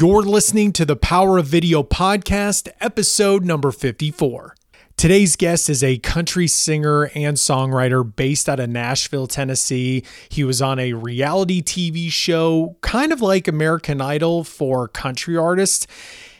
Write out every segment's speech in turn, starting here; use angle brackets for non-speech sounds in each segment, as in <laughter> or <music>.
You're listening to the Power of Video podcast, episode number 54. Today's guest is a country singer and songwriter based out of Nashville, Tennessee. He was on a reality TV show, kind of like American Idol for country artists.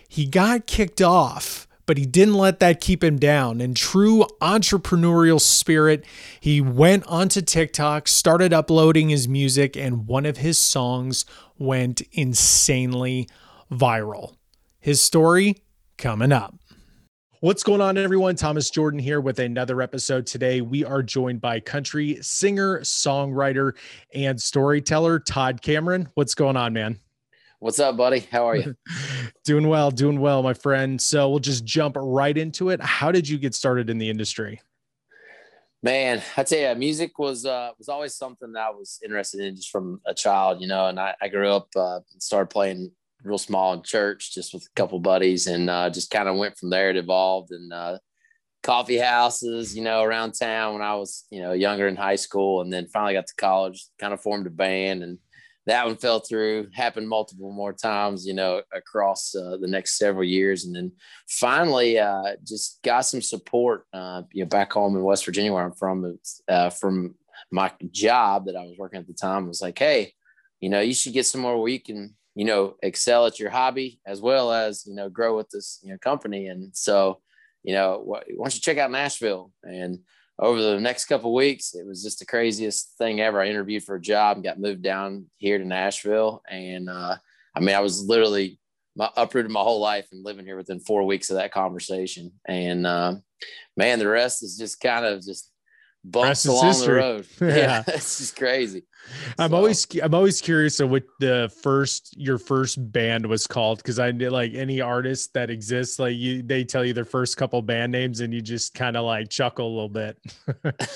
He got kicked off, but he didn't let that keep him down. In true entrepreneurial spirit, he went onto TikTok, started uploading his music, and one of his songs went insanely viral. His story coming up. What's going on, everyone? Thomas Jordan here with another episode. Today, we are joined by country singer, songwriter, and storyteller Todd Cameron. What's going on, man? What's up, buddy? How are you? <laughs> doing well, doing well, my friend. So we'll just jump right into it. How did you get started in the industry? Man, I tell you, music was uh, was always something that I was interested in just from a child, you know. And I, I grew up, uh, started playing real small in church, just with a couple buddies, and uh, just kind of went from there. It evolved and uh, coffee houses, you know, around town when I was, you know, younger in high school, and then finally got to college. Kind of formed a band, and that one fell through. Happened multiple more times, you know, across uh, the next several years, and then finally uh, just got some support, uh, you know, back home in West Virginia where I'm from, uh, from my job that I was working at the time. Was like, hey, you know, you should get somewhere where you can, you know, excel at your hobby as well as you know grow with this you know company. And so, you know, why don't you check out Nashville and over the next couple weeks, it was just the craziest thing ever. I interviewed for a job got moved down here to Nashville. And uh, I mean, I was literally my, uprooted my whole life and living here within four weeks of that conversation. And uh, man, the rest is just kind of just bumps along history. the road. <laughs> yeah. yeah, it's just crazy. I'm so. always I'm always curious of what the first your first band was called because I like any artist that exists like you they tell you their first couple band names and you just kind of like chuckle a little bit.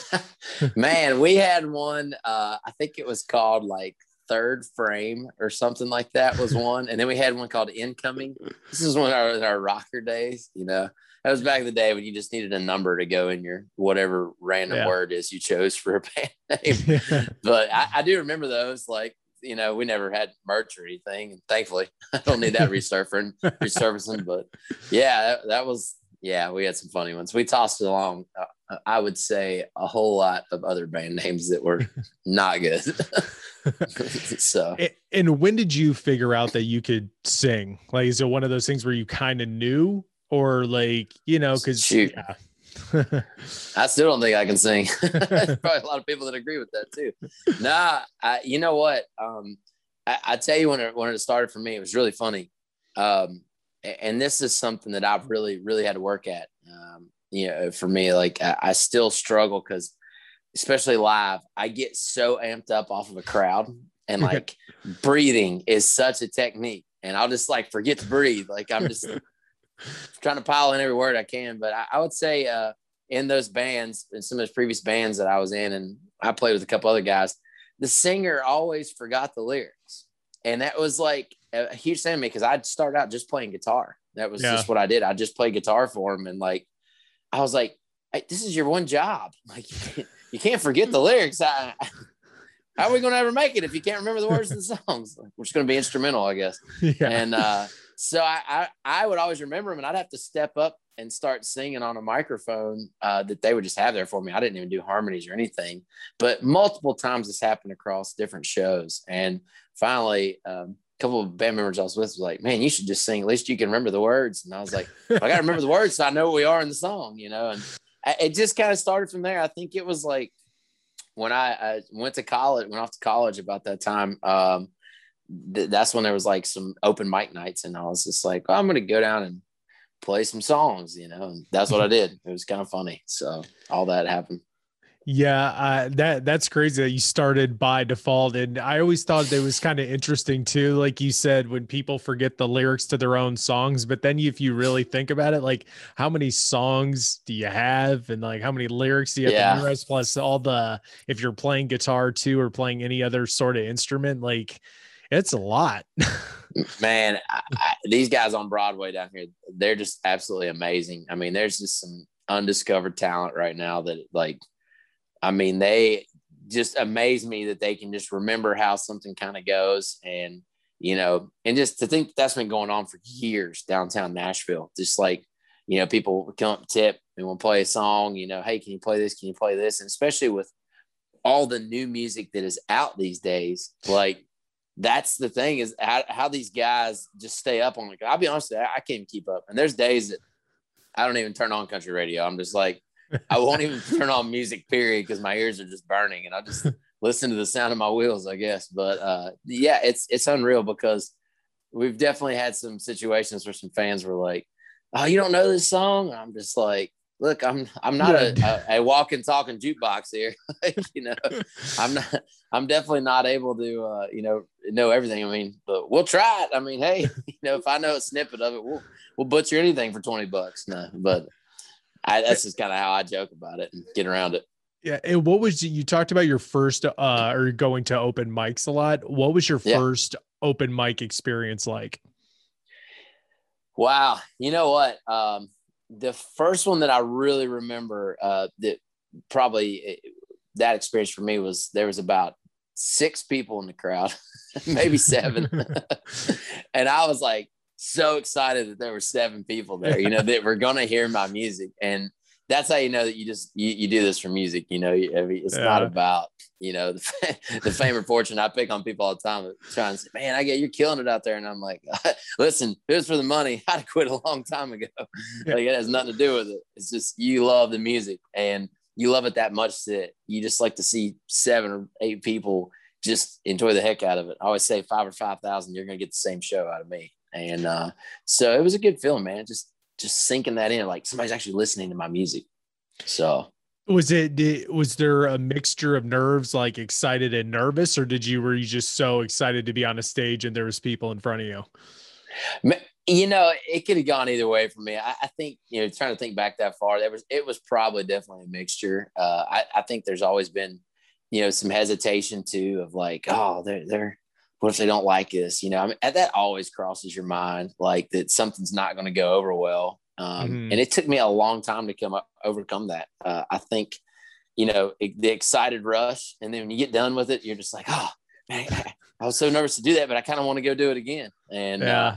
<laughs> Man, we had one. Uh, I think it was called like Third Frame or something like that was <laughs> one, and then we had one called Incoming. This is one of our, our rocker days, you know that was back in the day when you just needed a number to go in your whatever random yeah. word is you chose for a <laughs> band name. <laughs> but I, I, do remember those. Like, you know, we never had merch or anything. And thankfully, <laughs> I don't need that resurfacing, resurfacing. But yeah, that, that, was, yeah, we had some funny ones. We tossed it along, uh, I would say, a whole lot of other band names that were not good. so, and when did you figure out that you could sing? Like, is it one of those things where you kind of knew or like you know because yeah. <laughs> I still don't think I can sing. <laughs> There's probably a lot of people that agree with that too. Nah, I, you know what? Um, I, I, tell you when it when it started for me, it was really funny. Um, and this is something that I've really really had to work at. Um, you know, for me, like I, I still struggle because, especially live, I get so amped up off of a crowd, and <laughs> like breathing is such a technique, and I'll just like forget to breathe. Like I'm just trying to pile in every word I can. But I, I would say uh, in those bands, in some of those previous bands that I was in, and I played with a couple other guys, the singer always forgot the lyrics. And that was like a huge thing to me because I'd start out just playing guitar. That was yeah. just what I did. I just played guitar for him. And like, I was like, hey, this is your one job. <laughs> Like, you can't, you can't forget the lyrics. I, <laughs> how are we going to ever make it if you can't remember the words of the <laughs> songs? We're just going to be instrumental, I guess. Yeah. And uh, so I, I, I would always remember them, and I'd have to step up and start singing on a microphone uh, that they would just have there for me. I didn't even do harmonies or anything, but multiple times this happened across different shows. And finally, um, a couple of band members I was with was like, "Man, you should just sing. At least you can remember the words." And I was like, "I got to remember the words so I know what we are in the song," you know. And I, it just kind of started from there. I think it was like when I, I, went to college, went off to college about that time. Um, th- that's when there was like some open mic nights, and I was just like, oh, I'm gonna go down and play some songs, you know. And that's what I <laughs> did. It was kind of funny. So all that happened. Yeah, uh, that that's crazy that you started by default, and I always thought it was kind of interesting too. Like you said, when people forget the lyrics to their own songs, but then if you really think about it, like how many songs do you have, and like how many lyrics do you have yeah. to memorize? Plus all the if you're playing guitar too, or playing any other sort of instrument, like it's a lot. <laughs> Man, I, I, these guys on Broadway down here, they're just absolutely amazing. I mean, there's just some undiscovered talent right now that, like, I mean, they just amaze me that they can just remember how something kind of goes and you know, and just to think that's been going on for years downtown Nashville, just like, you know, people come tip and we'll play a song, you know, hey, can you play this? Can you play this? And especially with all the new music that is out these days, like that's the thing is how, how these guys just stay up on it. I'll be honest, I, I can't keep up. And there's days that I don't even turn on country radio. I'm just like, I won't even <laughs> turn on music, period, because my ears are just burning, and I just <laughs> listen to the sound of my wheels, I guess. But uh, yeah, it's it's unreal because we've definitely had some situations where some fans were like, "Oh, you don't know this song?" I'm just like, "Look, I'm I'm not yeah. a, a, a walking, talking jukebox here. <laughs> you know, I'm not. I'm definitely not able to, uh, you know, know everything. I mean, but we'll try it. I mean, hey, <laughs> you know, if I know a snippet of it, we'll we'll butcher anything for twenty bucks. No, but I, that's just kind of how I joke about it and get around it. Yeah. And what was you talked about your first uh or going to open mics a lot? What was your yeah. first open mic experience like? Wow. You know what? Um the first one that I really remember uh that probably eh, that experience for me was there was about six people in the crowd, <laughs> maybe seven. <laughs> <laughs> and I was like so excited that there were seven people there, you know, that were going to hear my music. And that's how you know that you just you, you do this for music. You know, it's yeah. not about you know <laughs> the, the fame or fortune. I pick on people all the time, trying to say, "Man, I get you're killing it out there," and I'm like, <laughs> "Listen, it was for the money. <laughs> I'd quit a long time ago. Yeah. Like it has nothing to do with it. It's just you love the music and you love it that much that you just like to see seven or eight people just enjoy the heck out of it. I always say five or five thousand, you're gonna get the same show out of me. And uh, so it was a good feeling, man. Just just sinking that in, like somebody's actually listening to my music. So was it was there a mixture of nerves like excited and nervous or did you were you just so excited to be on a stage and there was people in front of you? You know it could have gone either way for me. I, I, think you know trying to think back that far there was it was probably definitely a mixture. Uh, I, I think there's always been you know some hesitation too of like oh they're they're what if they don't like us? You know, I mean, that always crosses your mind, like that something's not going to go over well. Um, mm-hmm. And it took me a long time to come up, overcome that. Uh, I think, you know, it, the excited rush, and then when you get done with it, you're just like, oh, man, I was so nervous to do that, but I kind of want to go do it again. And yeah. uh,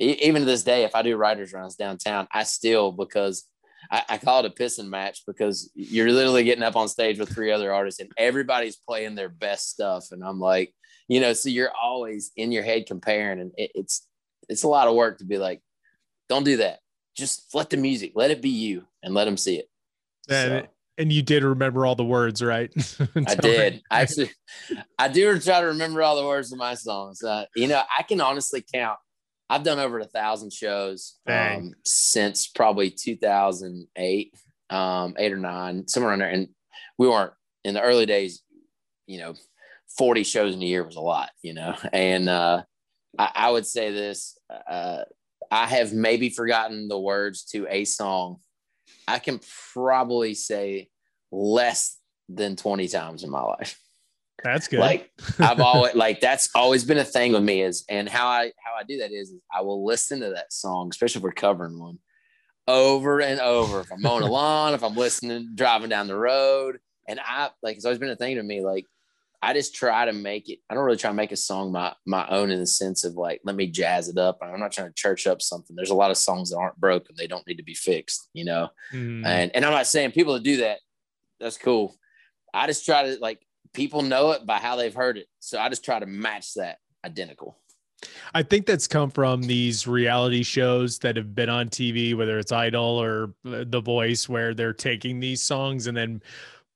even to this day, if I do writers runs downtown, I still because I, I, call it a pissing match because you're literally getting up on stage with three other artists and everybody's playing their best stuff, and I'm like, you know, so you're always in your head comparing, and it, it's it's a lot of work to be like, don't do that. Just let the music, let it be you, and let them see it. And, so. and you did remember all the words, right? <laughs> I did. I actually, I do try to remember all the words of my songs. Uh, you know, I can honestly count. I've done over a thousand shows um, since probably 2008, um, eight or nine, somewhere around there. And we weren't in the early days, you know, 40 shows in a year was a lot, you know. And uh, I, I, would say this uh, I have maybe forgotten the words to a song. I can probably say less than 20 times in my life. That's good. Like <laughs> I've always like that's always been a thing with me is and how I how I do that is, is I will listen to that song, especially if we're covering one, over and over. If I'm mowing a lawn, if I'm listening, driving down the road. And I like it's always been a thing to me. Like I just try to make it. I don't really try to make a song my my own in the sense of like let me jazz it up. I'm not trying to church up something. There's a lot of songs that aren't broken. They don't need to be fixed, you know. Mm. And and I'm not saying people that do that. That's cool. I just try to like people know it by how they've heard it. So I just try to match that identical. I think that's come from these reality shows that have been on TV, whether it's Idol or The Voice, where they're taking these songs and then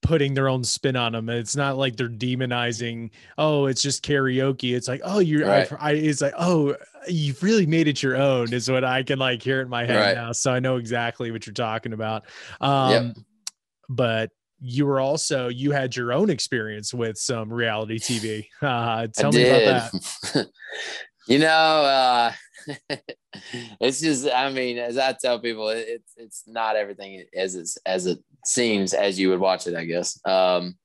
putting their own spin on them. It's not like they're demonizing, oh, it's just karaoke. It's like, oh, you're, right. I, I, it's like, oh, you've really made it your own, is what I can like hear in my head right. now. So I know exactly what you're talking about. Um, yep. But you were also, you had your own experience with some reality TV. <laughs> Uh, tell I me did. about that. <laughs> you know, uh, <laughs> it's just, I mean, as I tell people, it's it's not everything as it's, as it seems as you would watch it. I guess. Um,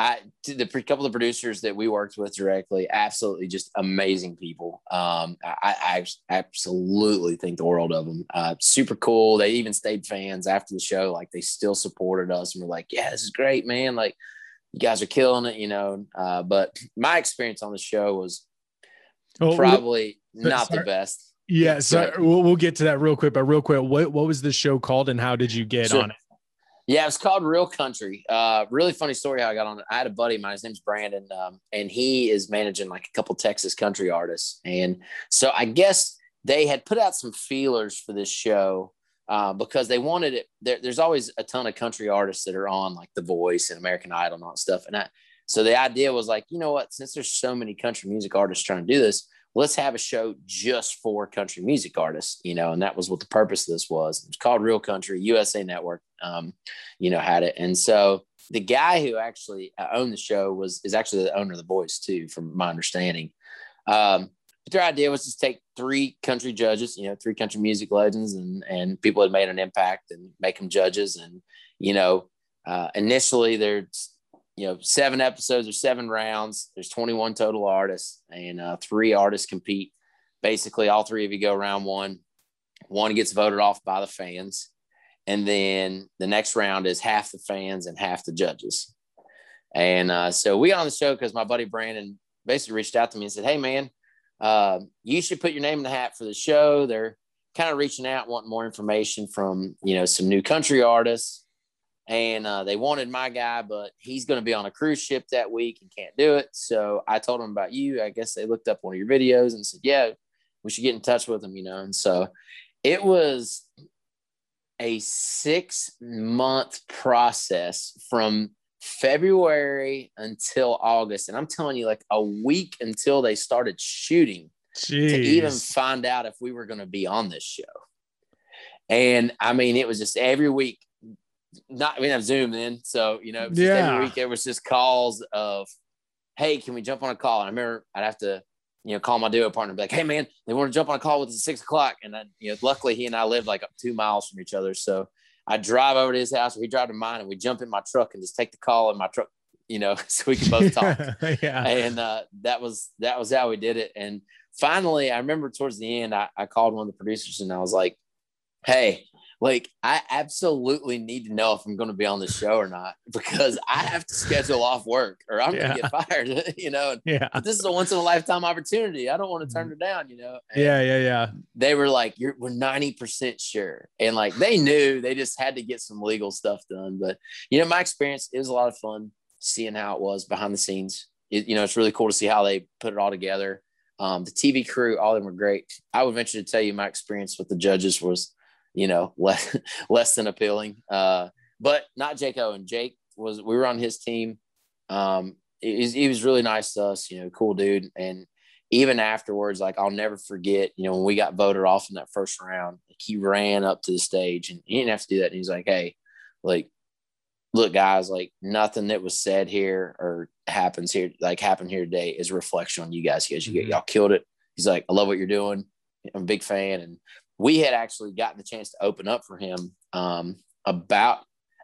I the couple of producers that we worked with directly, absolutely just amazing people. Um, I, I absolutely think the world of them. Uh, super cool. They even stayed fans after the show. Like they still supported us and were like, "Yeah, this is great, man! Like you guys are killing it," you know. Uh, but my experience on the show was oh, probably not sorry. the best. Yeah, so we'll, we'll get to that real quick. But real quick, what what was the show called, and how did you get sure. on it? Yeah, it's called Real Country. Uh, really funny story how I got on it. I had a buddy, my name's Brandon, um, and he is managing like a couple Texas country artists. And so I guess they had put out some feelers for this show uh, because they wanted it. There, there's always a ton of country artists that are on like The Voice and American Idol and all that stuff. And I, so the idea was like, you know what? Since there's so many country music artists trying to do this, let's have a show just for country music artists, you know, and that was what the purpose of this was. It's called Real Country. USA Network, um, you know, had it, and so the guy who actually uh, owned the show was is actually the owner of the Voice too, from my understanding. Um, but their idea was to take three country judges, you know, three country music legends, and and people had made an impact and make them judges, and you know, uh, initially there's you know, seven episodes or seven rounds. There's 21 total artists, and uh, three artists compete. Basically, all three of you go round one. One gets voted off by the fans, and then the next round is half the fans and half the judges. And uh, so we on the show because my buddy Brandon basically reached out to me and said, "Hey, man, uh, you should put your name in the hat for the show." They're kind of reaching out, wanting more information from you know some new country artists and uh, they wanted my guy, but he's going to be on a cruise ship that week and can't do it. So I told them about you. I guess they looked up one of your videos and said, "Yeah, we should get in touch with him," you know. And so it was a six month process from February until August, and I'm telling you, like a week until they started shooting Jeez. to even find out if we were going to be on this show. And I mean, it was just every week not we didn't have Zoom then, so you know, yeah. every week there was just calls of, "Hey, can we jump on a call?" And I remember I'd have to, you know, call my duo partner, be like, "Hey, man, they want to jump on a call with us at six o'clock," and then you know, luckily he and I lived like two miles from each other, so I drive over to his house, or he drive to mine, and we jump in my truck and just take the call in my truck, you know, <laughs> so we can both talk. <laughs> yeah, and uh, that was that was how we did it, and finally, I remember towards the end, I, I called one of the producers and I was like, "Hey." Like I absolutely need to know if I'm going to be on the show or not <laughs> because I have to schedule off work or I'm yeah. going to get fired, <laughs> you know. Yeah. This is a once in a lifetime opportunity. I don't want to turn it down, you know. And yeah, yeah, yeah. They were like, "You're we're 90% sure." And like they knew they just had to get some legal stuff done, but you know, my experience it was a lot of fun seeing how it was behind the scenes. It, you know, it's really cool to see how they put it all together. Um, the TV crew, all of them were great. I would venture to tell you my experience with the judges was you know, <laughs> less less than appealing. Uh, but not Jake Owen. Jake was we were on his team. Um, he, he was really nice to us, you know, cool dude. And even afterwards, like I'll never forget, you know, when we got voted off in that first round, like, he ran up to the stage and he didn't have to do that. And he's like, Hey, like, look, guys, like nothing that was said here or happens here, like happened here today is a reflection on you guys because you mm-hmm. y'all killed it. He's like, I love what you're doing. I'm a big fan. And we had actually gotten the chance to open up for him um, about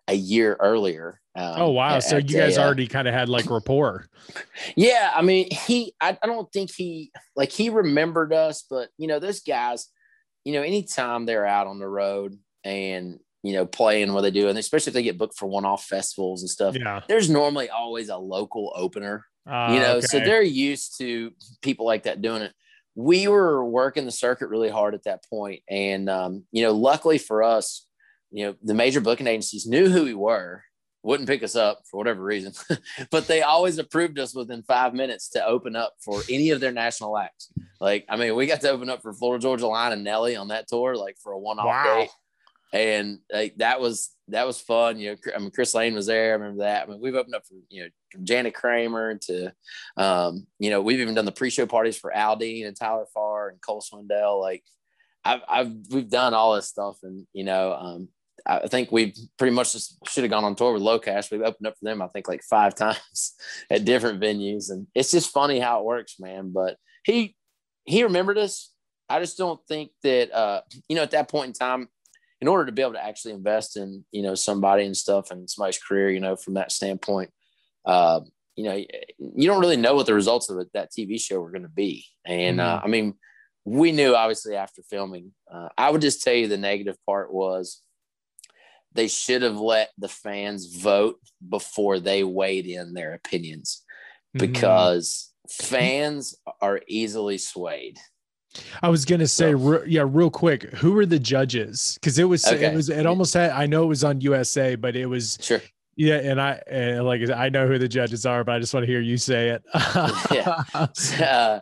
a year earlier. Um, oh wow! so you guys a, uh, already kind of had like rapport. Yeah, I mean, he. I, I don't think he like he remembered us, but you know, those guys. You know, anytime they're out on the road and you know playing what they do, and especially if they get booked for one-off festivals and stuff, yeah. there's normally always a local opener. Uh, you know, okay. so they're used to people like that doing it we were working the circuit really hard at that point, and um, you know, luckily for us, you know, the major booking agencies knew who we were, wouldn't pick us up for whatever reason, <laughs> but they always approved us within five minutes to open up for any of their national acts. Like, I mean, we got to open up for Florida Georgia Line and Nelly on that tour, like for a one-off wow. day, and like that was that was fun. You know, I mean, Chris Lane was there. I remember that. I mean, we've opened up for you know from Jana Kramer to, um, you know, we've even done the pre-show parties for Aldean and Tyler Farr and Cole Swindell. Like, I've, I've we've done all this stuff, and you know, um, I think we pretty much just should have gone on tour with LoCash. We've opened up for them, I think, like five <laughs> times at different venues, and it's just funny how it works, man. But he he remembered us. I just don't think that uh, you know at that point in time in order to be able to actually invest in you know somebody and stuff and somebody's career you know from that standpoint uh, you know you don't really know what the results of that tv show were going to be and uh, mm-hmm. uh, i mean we knew obviously after filming uh, i would just tell you the negative part was they should have let the fans vote before they weighed in their opinions mm-hmm. because fans are easily swayed. I was gonna say, So- re- yeah, real quick. Who were the judges? Because it was, Okay. it was, it almost had. I know it was on USA, but it was, Sure. yeah. And I, and like, I know who the judges are, but I just want to hear you say it. <laughs> Yeah. <laughs> uh,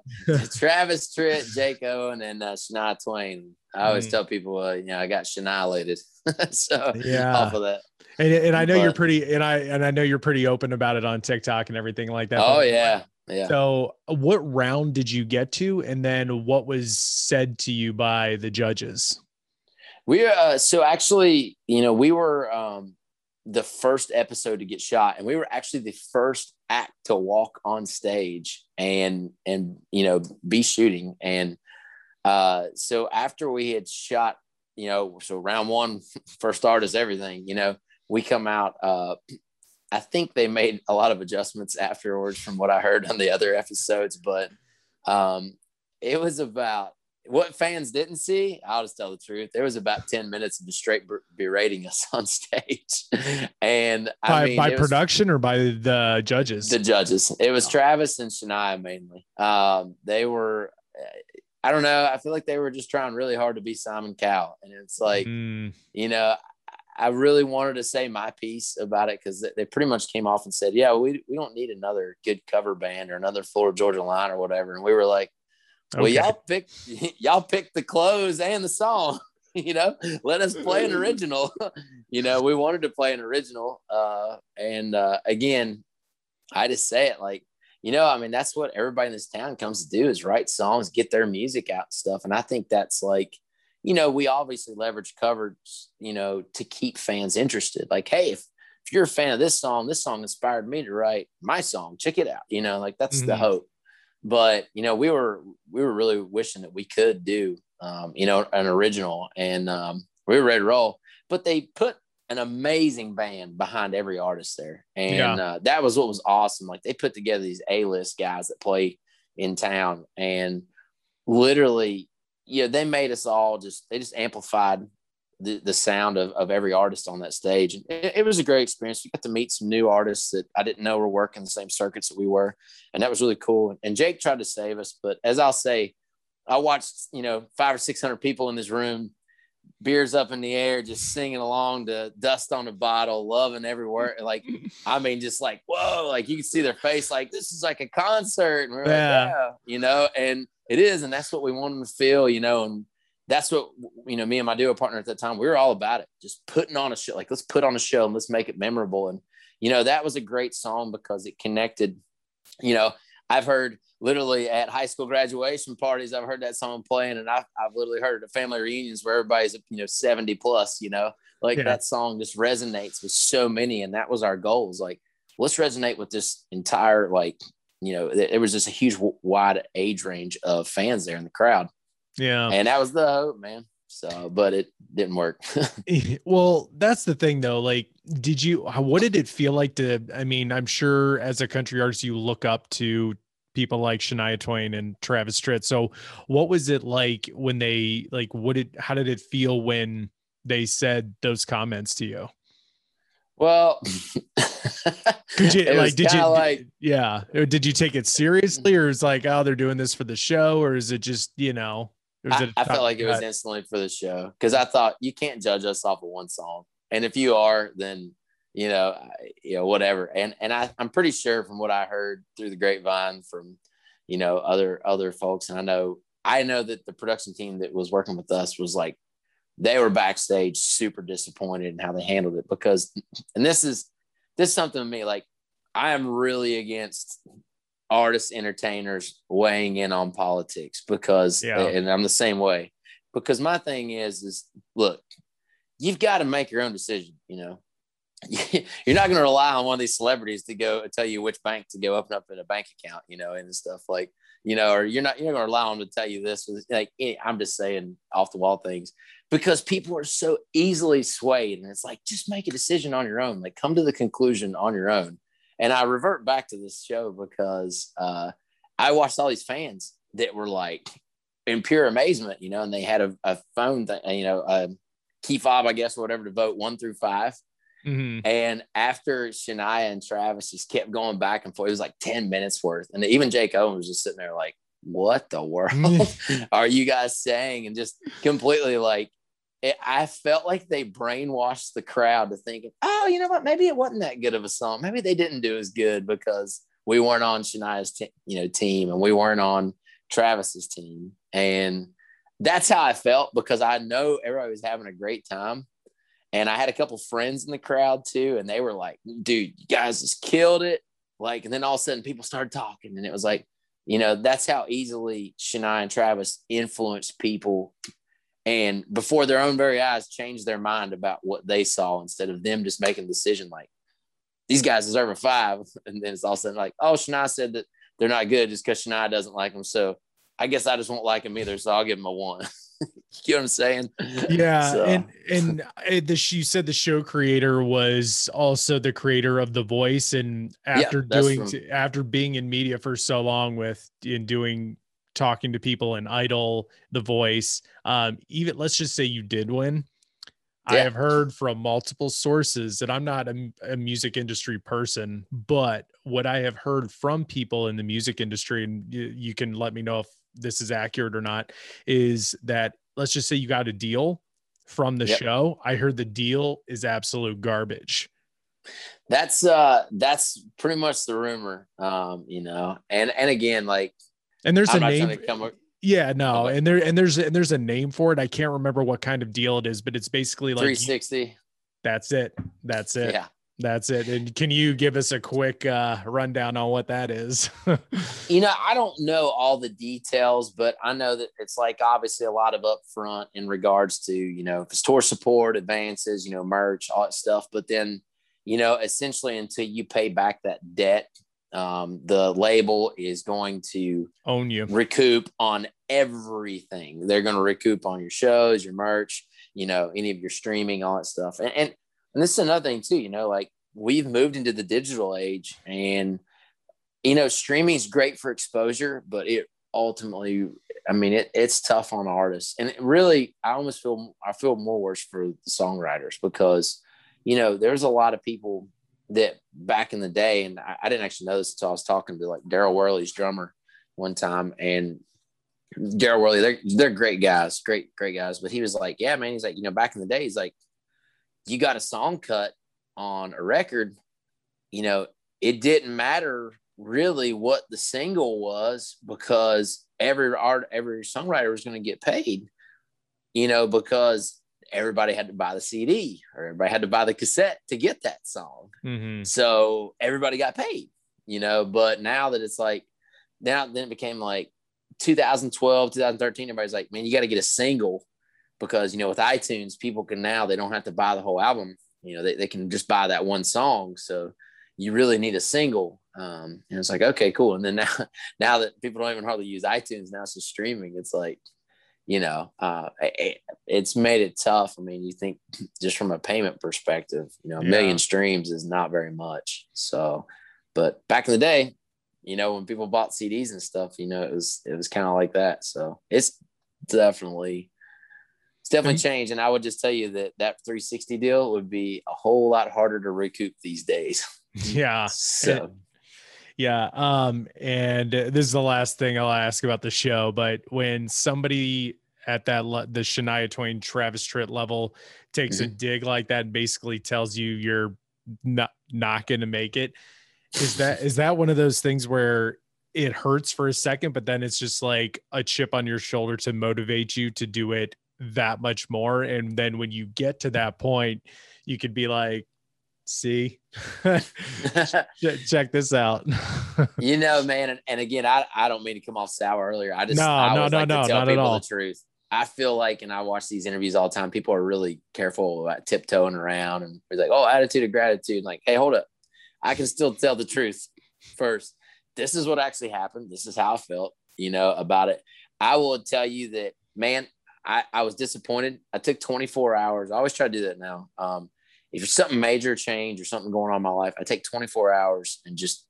Travis Tritt, Jake Owen, and uh, Shania Twain. I always Mm. tell people, uh, you know, I got Shania <laughs> so Yeah. off of that. And, and I know you're pretty, and I, and I know you're pretty open about it on TikTok and everything like that. Oh yeah, yeah. So, what round did you get to, and then what was said to you by the judges? We uh, so actually, you know, we were um, the first episode to get shot, and we were actually the first act to walk on stage and and you know be shooting. And uh, so after we had shot, you know, so round one, <laughs> first artist, everything, you know, we come out. Uh, I think they made a lot of adjustments afterwards, from what I heard on the other episodes, but um, it was about what fans didn't see, I'll just tell the truth. There was about 10 minutes of just straight berating us <laughs> on stage. And I By, mean, by it was production or by the judges? the judges. It was Travis and Shania mainly. Um, they were, I don't know. I feel like they were just trying really hard to be Simon Cowell. And it's like, Mm, you know, I really wanted to say my piece about it because they pretty much came off and said, yeah, we, we don't need another good cover band or another Florida Georgia line or whatever. And we were like, well, okay. y'all pick <laughs> y'all picked the clothes and the song. <laughs> You know, let us play an <laughs> original. you know, we wanted to play an original. Uh, and uh, again, I just say it like, you know, I mean, that's what everybody in this town comes to do is write songs, get their music out and stuff. And I think that's like, you know, we obviously leverage covers, you know, to keep fans interested. Like, hey, if if you're a fan of this song, this song inspired me to write my song. Check it out. You know, like that's the Mhm. hope but you know we were we were really wishing that we could do um, you know an original and um, we were ready to roll but they put an amazing band behind every artist there and Yeah. uh, that was what was awesome like they put together these a-list guys that play in town and literally you know they made us all just they just amplified the, the sound of, of every artist on that stage and it, it was a great experience you got to meet some new artists that i didn't know were working the same circuits that we were and that was really cool. And Jake tried to save us, but as I'll say, I watched you know five or six hundred people in this room, beers up in the air, just singing along to "Dust on the Bottle," loving everywhere. <laughs> Like I mean, just like whoa, like you can see their face, like this is like a concert. And we're Yeah. like, yeah, you know, and it is, and that's what we want them to feel, you know, and that's what you know. Me and my duo partner at that time, we were all about it, just putting on a show. Like let's put on a show and let's make it memorable. And you know, that was a great song because it connected you know, I've heard literally at high school graduation parties, I've heard that song playing, and I've, I've literally heard it at family reunions where everybody's, you know, 70 plus, you know, like Yeah. that song just resonates with so many. And that was our goal is like, let's resonate with this entire, like, you know, there was just a huge wide age range of fans there in the crowd. yeah. And that was the hope, man. So, but it didn't work. <laughs> <laughs> well, that's the thing though. Like, did you, what did it feel like to, I mean, I'm sure as a country artist, you look up to people like Shania Twain and Travis Tritt. So what was it like when they, like, what did, how did it feel when they said those comments to you? well, <laughs> Could you, like, did you, like, yeah. Did you take it seriously or is like, oh, they're doing this for the show? Or is it just, you know, I, I felt like it was instantly for the show because I thought you can't judge us off of one song, and if you are, then you know, I- you know, whatever. And and I, I'm pretty sure from what I heard through the grapevine from, you know, other other folks, and I know I know that the production team that was working with us was like, they were backstage super disappointed in how they handled it because, and this is this is something to me like I am really against artists, entertainers weighing in on politics because, Yeah. and I'm the same way. Because my thing is, is look, you've got to make your own decision. You know, <laughs> you're not going to rely on one of these celebrities to go tell you which bank to go open up in a bank account, you know, and stuff like, you know, or you're not you're not going to rely on them to tell you this. Like, eh, I'm just saying off the wall things because people are so easily swayed, and it's like just make a decision on your own. Like, come to the conclusion on your own. And I revert back to this show because uh, I watched all these fans that were like in pure amazement, you know, and they had a, a phone, you know, a key fob, I guess, or whatever, to vote one through five. Mm-hmm. And after Shania and Travis just kept going back and forth, it was like 10 minutes worth. And even Jake Owen was just sitting there like, what the world <laughs> are you guys saying? And just completely like, it, I felt like they brainwashed the crowd to thinking, oh, you know what? Maybe it wasn't that good of a song. Maybe they didn't do as good because we weren't on Shania's you know team and we weren't on Travis's team. And that's how I felt because I know everybody was having a great time. And I had a couple friends in the crowd too, and they were like, dude, you guys just killed it. Like, and then all of a sudden people started talking, and it was like, you know, that's how easily Shania and Travis influenced people and before their own very eyes change their mind about what they saw instead of them just making a decision like these guys deserve a five. <laughs> And then it's all sudden like, oh, Shania said that they're not good just because Shania doesn't like them. So I guess I just won't like them either. So I'll give them a one. <laughs> you know what I'm saying? Yeah, so. and and uh, the you said the show creator was also the creator of The Voice, and after yeah, doing from- after being in media for so long with in doing talking to people in Idol, The Voice, um, even let's just say you did win. Yeah. I have heard from multiple sources that I'm not a, a, music industry person, but what I have heard from people in the music industry, and you, you can let me know if this is accurate or not, is that let's just say you got a deal from the yep. show. I heard the deal is absolute garbage. That's uh that's pretty much the rumor. Um, you know, and and again, like and there's I'm a name. Come, yeah, no, and there and there's and there's a name for it. I can't remember what kind of deal it is, but it's basically like 360. That's it. That's it. Yeah. That's it. And can you give us a quick uh, rundown on what that is? <laughs> you know, I don't know all the details, but I know that it's like obviously a lot of upfront in regards to, you know, if it's tour support, advances, you know, merch, all that stuff. But then, you know, essentially until you pay back that debt, um, the label is going to own you, recoup on everything. They're going to recoup on your shows, your merch, you know, any of your streaming, all that stuff. And, and and this is another thing too. You know, like we've moved into the digital age, and you know, streaming is great for exposure, but it ultimately, I mean, it, it's tough on artists. And really, I almost feel I feel more worse for the songwriters because you know, there's a lot of people that back in the day, and I, I didn't actually know this until I was talking to like Daryl Worley's drummer one time, and Daryl Worley, they're they're great guys, great great guys. But he was like, yeah, man, he's like, you know, back in the day, he's like, you got a song cut on a record, you know, it didn't matter really what the single was because every art, every songwriter was going to get paid, you know, because everybody had to buy the CD or everybody had to buy the cassette to get that song. Mm-hmm. So everybody got paid, you know. But now that it's like, now then it became like 2012, 2013, everybody's like, man, you got to get a single because, you know, with iTunes, people can now, they don't have to buy the whole album. You know, they, they can just buy that one song. So you really need a single. Um, and it's like, okay, cool. And then now, <laughs> now that people don't even hardly use iTunes, now it's just streaming. It's like, you know, uh, it, it's made it tough. I mean, you think <clears throat> just from a payment perspective, you know, a yeah. million streams is not very much. So, but back in the day, you know, when people bought CDs and stuff, you know, it was it was kind of like that. So it's definitely it's definitely changed. And I would just tell you that that 360 deal would be a whole lot harder to recoup these days. <laughs> Yeah. so. Yeah. Um, and this is the last thing I'll ask about the show, but when somebody at that le- the Shania Twain Travis Tritt level takes mm-hmm. a dig like that and basically tells you you're not not going to make it, is that is that one of those things where it hurts for a second, but then it's just like a chip on your shoulder to motivate you to do it that much more, and then when you get to that point, you could be like, see? <laughs> Check this out. <laughs> You know man and, and, again I, I don't mean to come off sour earlier. I just no I no no like no tell not people at all. the truth. I feel like and i watch these interviews all the time people are really careful about tiptoeing around and it's like oh attitude of gratitude. Like hey hold up. I can still tell the truth first. This is what actually happened. This is how i felt you know about it. I will tell you that man I, I was disappointed. I took 24 hours. I always try to do that now. Um, if there's something major change or something going on in my life, I take 24 hours and just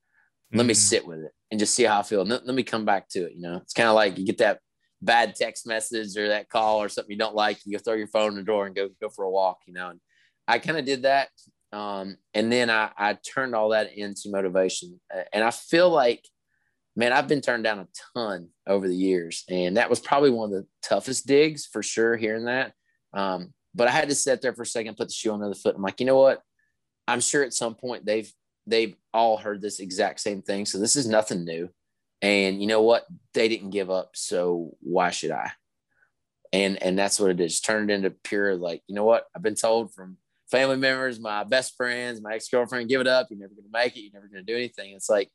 mm. let me mm. sit with it and just see how I feel. And let, let me come back to it. You know, it's kind of like you get that bad text message or that call or something you don't like, you throw your phone in the door and go go for a walk. You know, and I kind of did that. Um, and then I, I turned all that into motivation. And I feel like, man, I've been turned down a ton over the years. And that was probably one of the toughest digs for sure, hearing that. Um, but I had to sit there for a second, put the shoe on the other foot. I'm like, you know what? I'm sure at some point they've they've all heard this exact same thing. So this is nothing new. And you know what? They didn't give up. So why should I? And and that's what it is. Turned into pure like, you know what? I've been told from family members, my best friends, my ex-girlfriend, give it up. You're never gonna make it, you're never gonna do anything. It's like,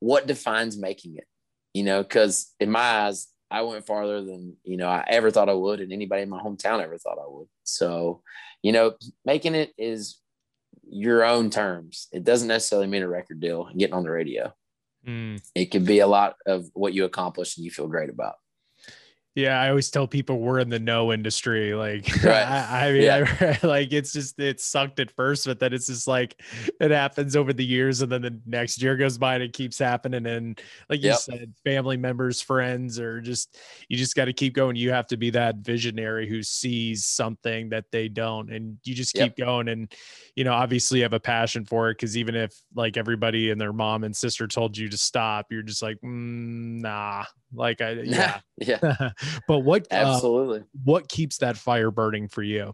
what defines making it? You know, because in my eyes, I went farther than you know I ever thought I would, and anybody in my hometown ever thought I would. So, you know, making it is your own terms. It doesn't necessarily mean a record deal and getting on the radio. Mm. It could be a lot of what you accomplish and you feel great about. Yeah, I always tell people we're in the no industry. Like, <laughs> right. I, I, mean, yeah. I, <laughs> like it's just it sucked at first, but then it's just like it happens over the years, and then the next year goes by and it keeps happening. And like you yep. said, family members, friends, or just you just got to keep going. You have to be that visionary who sees something that they don't, and you just keep yep. going. And you know, obviously, you have a passion for it because even if like everybody and their mom and sister told you to stop, you're just like, mm, nah, like I <laughs> yeah yeah. <laughs> but what uh, absolutely uh, what keeps that fire burning for you?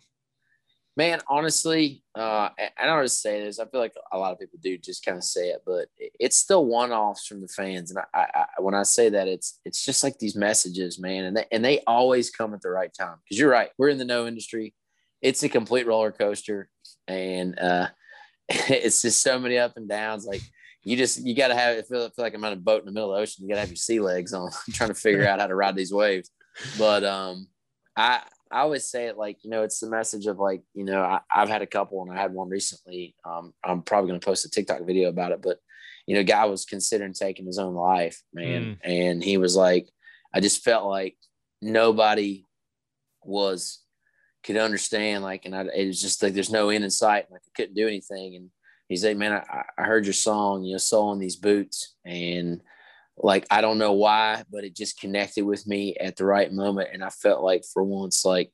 Man, honestly, uh, I don't just say this. I feel like a lot of people do just kind of say it, but it's still one-offs from the fans. And I, I, when I say that, it's it's just like these messages, man, and they, and they always come at the right time. Because you're right, we're in the no industry. It's a complete roller coaster, and uh, <laughs> it's just so many up and downs. Like you just you got to have it feel, feel like I'm on a boat in the middle of the ocean. You got to have your sea legs on, <laughs> trying to figure out how to ride these waves. But um, I I always say it like you know it's the message of like you know I, have had a couple and I had one recently. Um, I'm probably going to post a TikTok video about it, but you know, guy was considering taking his own life, man, mm. and he was like, I just felt like nobody was could understand like, and I, it was just like there's no end in sight, like I couldn't do anything, and he's like, man, I, I heard your song, you know, soul in these boots. And like, I don't know why, but it just connected with me at the right moment. And I felt like for once, like,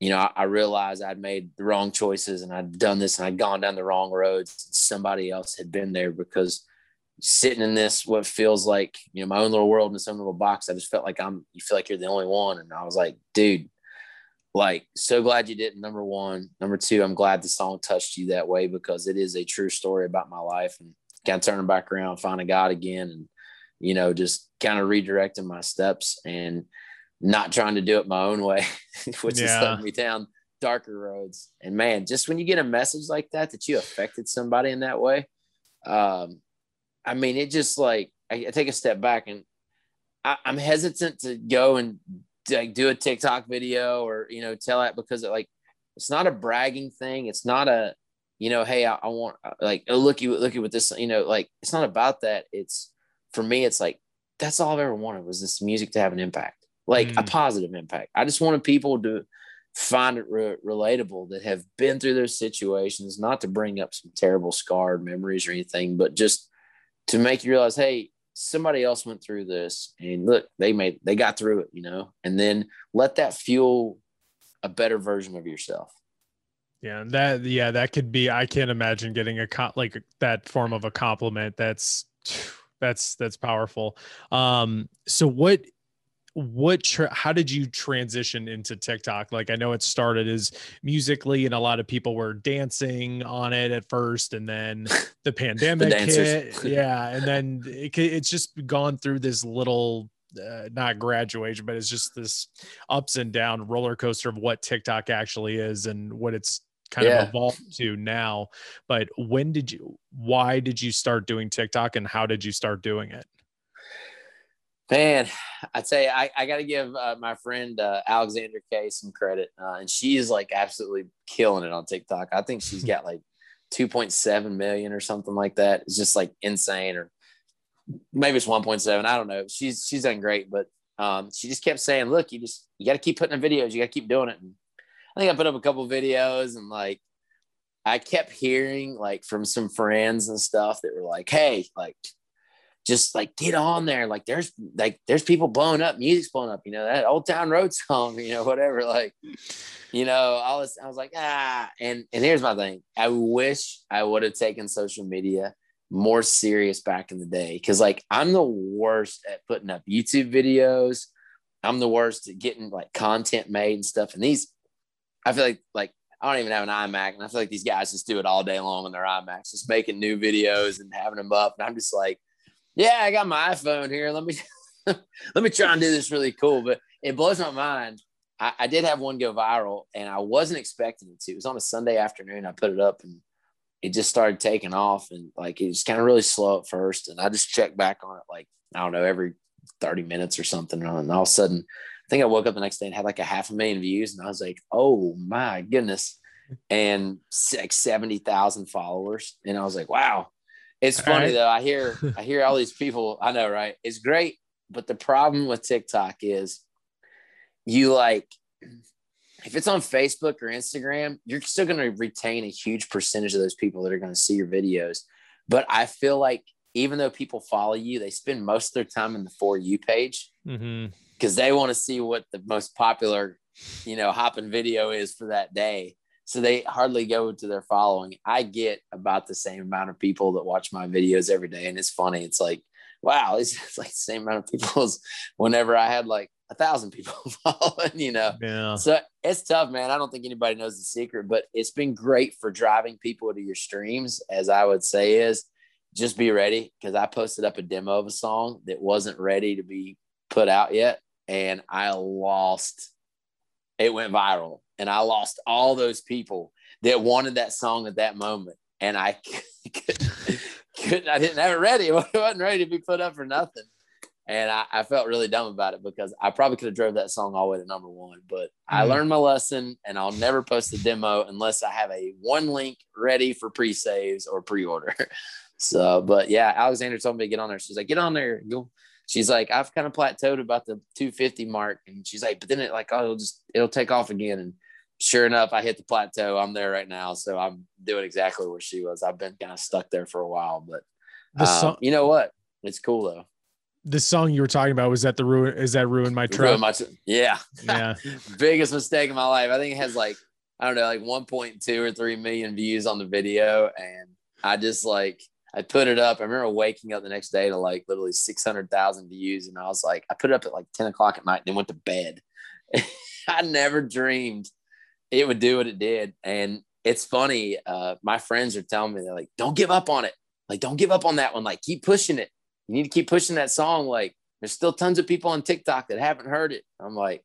you know, I, I realized I'd made the wrong choices and I'd done this and I'd gone down the wrong roads. Somebody else had been there because sitting in this, what feels like, you know, my own little world in some little box, I just felt like I'm, you feel like you're the only one. And I was like, dude, like so glad you didn't. Number one. Number two i'm glad the song touched you that way because it is a true story about my life and kind of turning back around finding god again and you know just kind of redirecting my steps and not trying to do it my own way <laughs> which yeah. is letting me down darker roads. And man just when you get a message like that that you affected somebody in that way um i mean it just like i, I take a step back and I, i'm hesitant to go and like do a TikTok video or you know tell that because it, like it's not a bragging thing. It's not a you know hey I, I want uh, like oh look you look at what this you know like it's not about that. It's for me it's like that's all I've ever wanted was this music to have an impact like mm. a positive impact. I just wanted people to find it re- relatable that have been through those situations, not to bring up some terrible scarred memories or anything, but just to make you realize, hey, somebody else went through this and look they made they got through it you know and then let that fuel a better version of yourself. Yeah that yeah that could be i can't imagine getting a like that form of a compliment. That's that's that's powerful. Um so what what tra- how did you transition into TikTok? Like I know it started as Musical.ly and a lot of people were dancing on it at first and then <laughs> the pandemic the hit. Yeah, and then it, it's just gone through this little uh, not graduation, but it's just this ups and down roller coaster of what TikTok actually is and what it's kind yeah. of evolved to now. But when did you why did you start doing TikTok and how did you start doing it? Man, I'd say I, I got to give uh, my friend uh, Alexandra Kay some credit, uh, and she's like absolutely killing it on TikTok. I think she's got like 2.7 million or something like that. It's just like insane, or maybe it's 1.7. I don't know. She's she's done great, but um, she just kept saying, "Look, you just you got to keep putting in videos. You got to keep doing it." And I think I put up a couple videos, and like I kept hearing like from some friends and stuff that were like, "Hey, like." Just like get on there. Like there's like there's people blowing up, music's blowing up, you know, that old town road <laughs> song, you know, whatever. Like, you know, I was I was like, ah, and and here's my thing. I wish I would have taken social media more serious back in the day. Cause like I'm the worst at putting up YouTube videos. I'm the worst at getting like content made and stuff. And these, I feel like like I don't even have an iMac, and I feel like these guys just do it all day long on their iMacs, just making new videos and having them up. And I'm just like, yeah, I got my iPhone here. Let me <laughs> let me try and do this really cool. But it blows my mind. I, I, did have one go viral, and I wasn't expecting it to. It was on a Sunday afternoon. I put it up, and it just started taking off, and like it was kind of really slow at first. And I just checked back on it, like I don't know, every 30 minutes or something. And all of a sudden, I think I woke up the next day and had like a half a million views, and I was like, oh my goodness, and like seventy thousand followers, and I was like, wow. It's funny right. though. I hear <laughs> I hear all these people. I know, right? It's great, but the problem with TikTok is you like if it's on Facebook or Instagram, you're still going to retain a huge percentage of those people that are going to see your videos. But I feel like even though people follow you, they spend most of their time in the for you page. Mm-hmm because they want to see what the most popular, you know, hopping video is for that day. So they hardly go to their following. I get about the same amount of people that watch my videos every day. And it's funny. It's like, wow, <laughs> it's, it's like the same amount of people as whenever I had like a thousand people <laughs> following, you know? Yeah. So it's tough, man. I don't think anybody knows the secret, but it's been great for driving people to your streams, as I would say is just be ready. Cause I posted up a demo of a song that wasn't ready to be put out yet and I lost. It went viral, and I lost all those people that wanted that song at that moment, and I couldn't. <laughs> couldn't I didn't have it ready. <laughs> It wasn't ready to be put up for nothing, and I, I felt really dumb about it because I probably could have drove that song all the way to number one. But mm-hmm. I learned my lesson, and I'll never post a demo unless I have a one link ready for pre saves or pre order. <laughs> So, but yeah, Alexandra told me to get on there. She's like, get on there, go she's like, I've kind of plateaued about the 250 mark. And she's like, but then it like, oh, it'll just, it'll take off again. And sure enough, I hit the plateau. I'm there right now. So I'm doing exactly where she was. I've been kind of stuck there for a while, but um, song, you know what? It's cool though. The song you were talking about was that the ruin is that ruin my truck? Ruin my, yeah. Yeah. <laughs> Biggest mistake of my life. I think it has like, I don't know, like 1.2 or 3 million views on the video. And I just like, I put it up. I remember waking up the next day to like literally 600,000 views. And I was like, I put it up at like 10 o'clock at night and then went to bed. <laughs> I never dreamed it would do what it did. And it's funny. Uh, my friends are telling me, they're like, don't give up on it. Like, don't give up on that one. Like, keep pushing it. You need to keep pushing that song. Like, there's still tons of people on TikTok that haven't heard it. I'm like,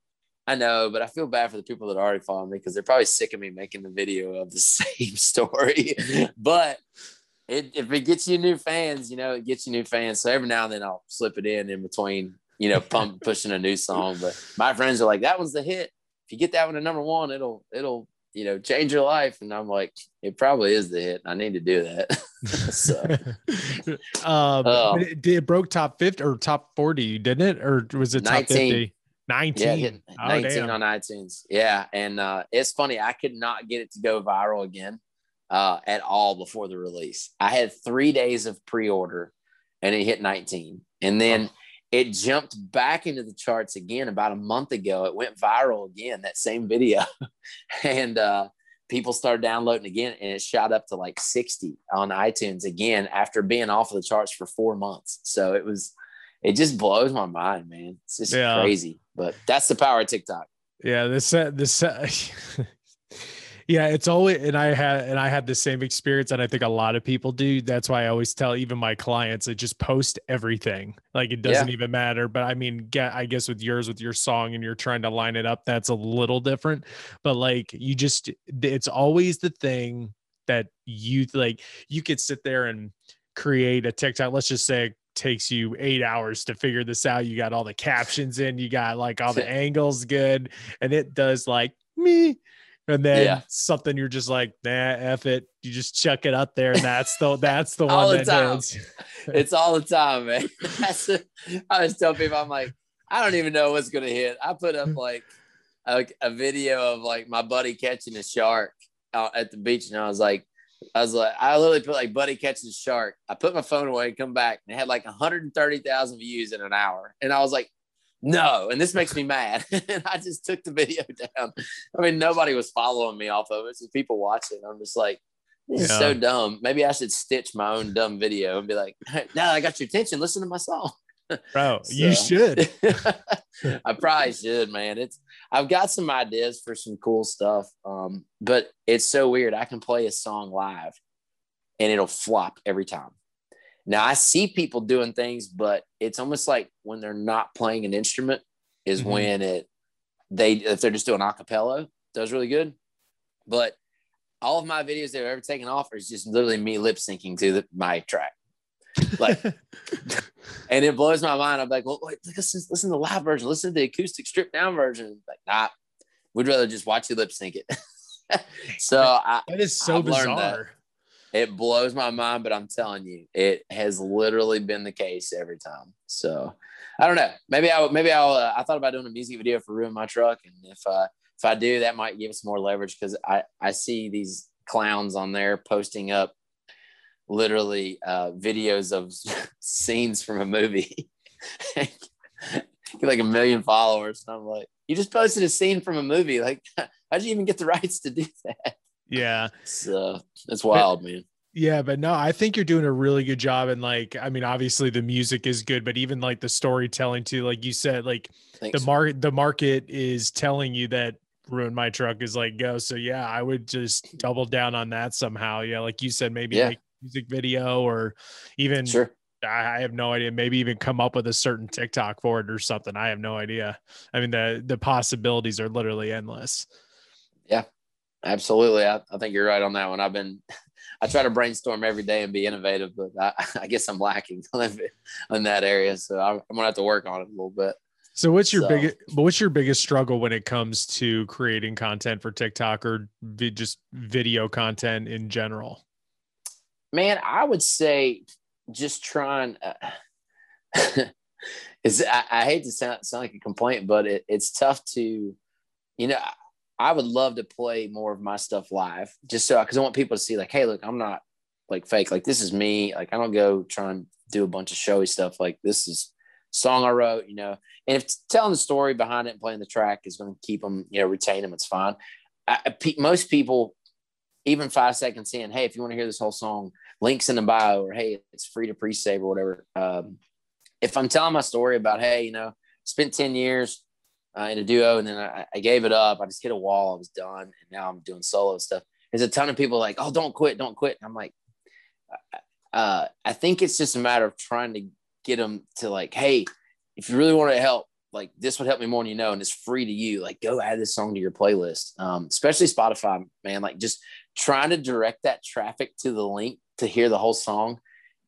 I know, but I feel bad for the people that already follow me because they're probably sick of me making the video of the <laughs> same story. but it, if it gets you new fans, you know, it gets you new fans. So every now and then I'll slip it in in between, you know, pump pushing a new song. But my friends are like, that one's the hit. If you get that one to number one, it'll it'll you know change your life. And I'm like, it probably is the hit. I need to do that. <laughs> so, <laughs> um, oh. it, it, broke top fifty or top forty, didn't it? Or was it top 19. fifty? 19. Yeah, oh, 19 damn. on iTunes. Yeah. And uh, it's funny. I could not get it to go viral again uh, at all before the release. I had three days of pre order and it hit 19. And then oh. It jumped back into the charts again about a month ago. It went viral again, that same video. <laughs> and uh, people started downloading again and it shot up to like 60 on iTunes again after being off of the charts for four months. So it was, it just blows my mind, man. It's just yeah. crazy. But that's the power of TikTok. Yeah, this uh, this uh, <laughs> yeah it's always and i had and i had the same experience and i think a lot of people do that's why i always tell even my clients to just post everything like it doesn't yeah. even matter but i mean get i guess with yours with your song and you're trying to line it up that's a little different but like you just it's always the thing that you like you could sit there and create a tiktok let's just say takes you eight hours to figure this out. You got all the captions in, you got like all the <laughs> angles good, and it does like me and then yeah. something you're just like, nah, F it. You just chuck it up there, and that's the <laughs> that's the one that time. <laughs> it's all the time, man. <laughs> That's a, I always tell people, I'm like, I don't even know what's gonna hit. I put up like a, a video of like my buddy catching a shark out at the beach, and I was like, I was like, I literally put like Buddy catches shark. I put my phone away and come back and it had like 130,000 views in an hour. And I was like, no. And this makes me mad. <laughs> and I just took the video <laughs> down. I mean, nobody was following me off of it. So people watching. I'm just like, this yeah. is so dumb. Maybe I should stitch my own dumb video and be like, hey, now I got your attention. Listen to my song. <laughs> Bro, so, you should. I probably should, man. It's I've got some ideas for some cool stuff. Um, but it's so weird. I can play a song live and it'll flop every time. Now I see people doing things, but it's almost like when they're not playing an instrument is mm-hmm. when it they if they're just doing acapella, does really good. But all of my videos that have ever taken off is just literally me lip syncing to the, my track. Like, <laughs> and it blows my mind. I'm like, well, wait, listen, listen to the live version, listen to the acoustic stripped down version. Like, nah, we'd rather just watch you lip sync it. <laughs> so I, that is so I've bizarre. It blows my mind, but I'm telling you, it has literally been the case every time. So I don't know. Maybe I maybe I'll. Uh, I thought about doing a music video for "Ruin My Truck," and if uh, if I do, that might give us more leverage because I I see these clowns on there posting up literally uh, videos of <laughs> scenes from a movie. <laughs> like a million followers. And I'm like, you just posted a scene from a movie. Like, <laughs> how'd you even get the rights to do that? Yeah. So it's wild, but, man. Yeah, but no, I think you're doing a really good job. And like, I mean, obviously the music is good, but even like the storytelling too, like you said, like Thanks. the market, the market is telling you that ruin my truck is like go. So yeah, I would just mm-hmm. double down on that somehow. Yeah, like you said, maybe yeah. like music video or even sure. I have no idea. Maybe even come up with a certain TikTok for it or something. I have no idea. I mean, the the possibilities are literally endless. Yeah, absolutely. I, I think you're right on that one. I've been, <laughs> I try to brainstorm every day and be innovative, but I, <laughs> I guess I'm lacking <laughs> in that area. So I'm, I'm gonna have to work on it a little bit. So what's your so, biggest what's your biggest struggle when it comes to creating content for TikTok or vi- just video content in general? Man, I would say just trying. Uh, is I, I, hate to sound, sound like a complaint, but it, it's tough to, you know, I would love to play more of my stuff live just so because I want people to see like, hey, look, I'm not like fake. Like this is me. Like I don't go try and do a bunch of showy stuff. Like this is song I wrote, you know. And if telling the story behind it and playing the track is going to keep them, you know, retain them, it's fine. I, most people, even five seconds in, hey, if you want to hear this whole song, links in the bio, or hey, it's free to pre-save or whatever. Um, if I'm telling my story about, hey, you know, spent 10 years uh, in a duo and then I, I, gave it up, I just hit a wall, I was done, and now I'm doing solo stuff. There's a ton of people like, oh, don't quit, don't quit. And I'm like, uh, I think it's just a matter of trying to get them to like, hey, if you really want to help, like this would help me more than you know, and it's free to you. Like, go add this song to your playlist, um, especially Spotify, man. Like, just trying to direct that traffic to the link to hear the whole song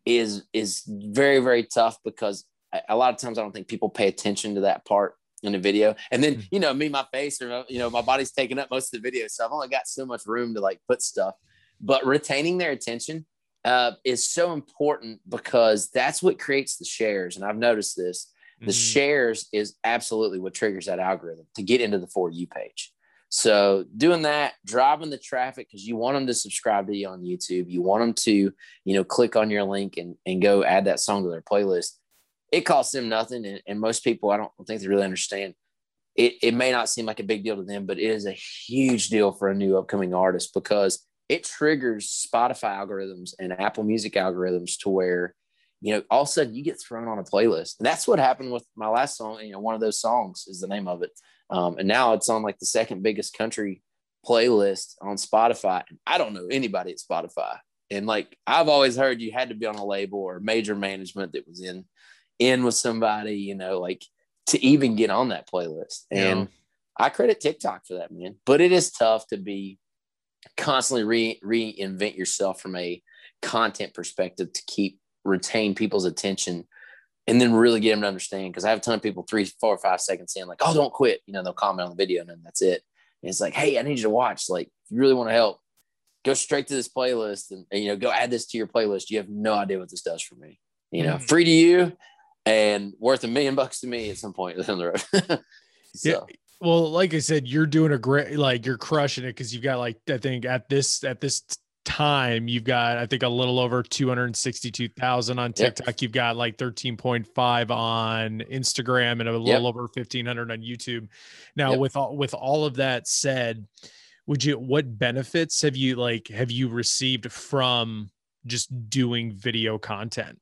is is very very tough because a lot of times I don't think people pay attention to that part in the video. And then mm-hmm. you know me, my face or you know my body's taking up most of the video, so I've only got so much room to like put stuff. But retaining their attention uh, is so important because that's what creates the shares. And I've noticed this: the mm-hmm. shares is absolutely what triggers that algorithm to get into the for you page. So doing that, driving the traffic because you want them to subscribe to you on YouTube. You want them to, you know, click on your link and, and go add that song to their playlist. It costs them nothing. And, and most people, I don't think they really understand. It, it may not seem like a big deal to them, but it is a huge deal for a new upcoming artist because it triggers Spotify algorithms and Apple Music algorithms to where, you know, all of a sudden you get thrown on a playlist. And that's what happened with my last song. You know, one of those songs is the name of it. Um, and now it's on like the second biggest country playlist on Spotify. And I don't know anybody at Spotify. And like I've always heard you had to be on a label or major management that was in in with somebody, you know, like to even get on that playlist. And yeah. I credit TikTok for that, man. But it is tough to be constantly re- reinvent yourself from a content perspective to keep retain people's attention and then really get them to understand. Because I have a ton of people three, four, or five seconds saying like, "Oh, don't quit." You know, they'll comment on the video and then that's it. And it's like, "Hey, I need you to watch. Like, if you really want to help, go straight to this playlist and, and, you know, go add this to your playlist. You have no idea what this does for me. You know, mm. free to you and worth a million bucks to me at some point <laughs> down the road." <laughs> so. Yeah. Well, like I said, you're doing a great, like you're crushing it because you've got like I think at this at this time you've got i think a little over 262000 on tiktok yep. you've got like 13.5 on instagram and a little yep. over 1500 on youtube now yep. with all with all of that said would you what benefits have you like have you received from just doing video content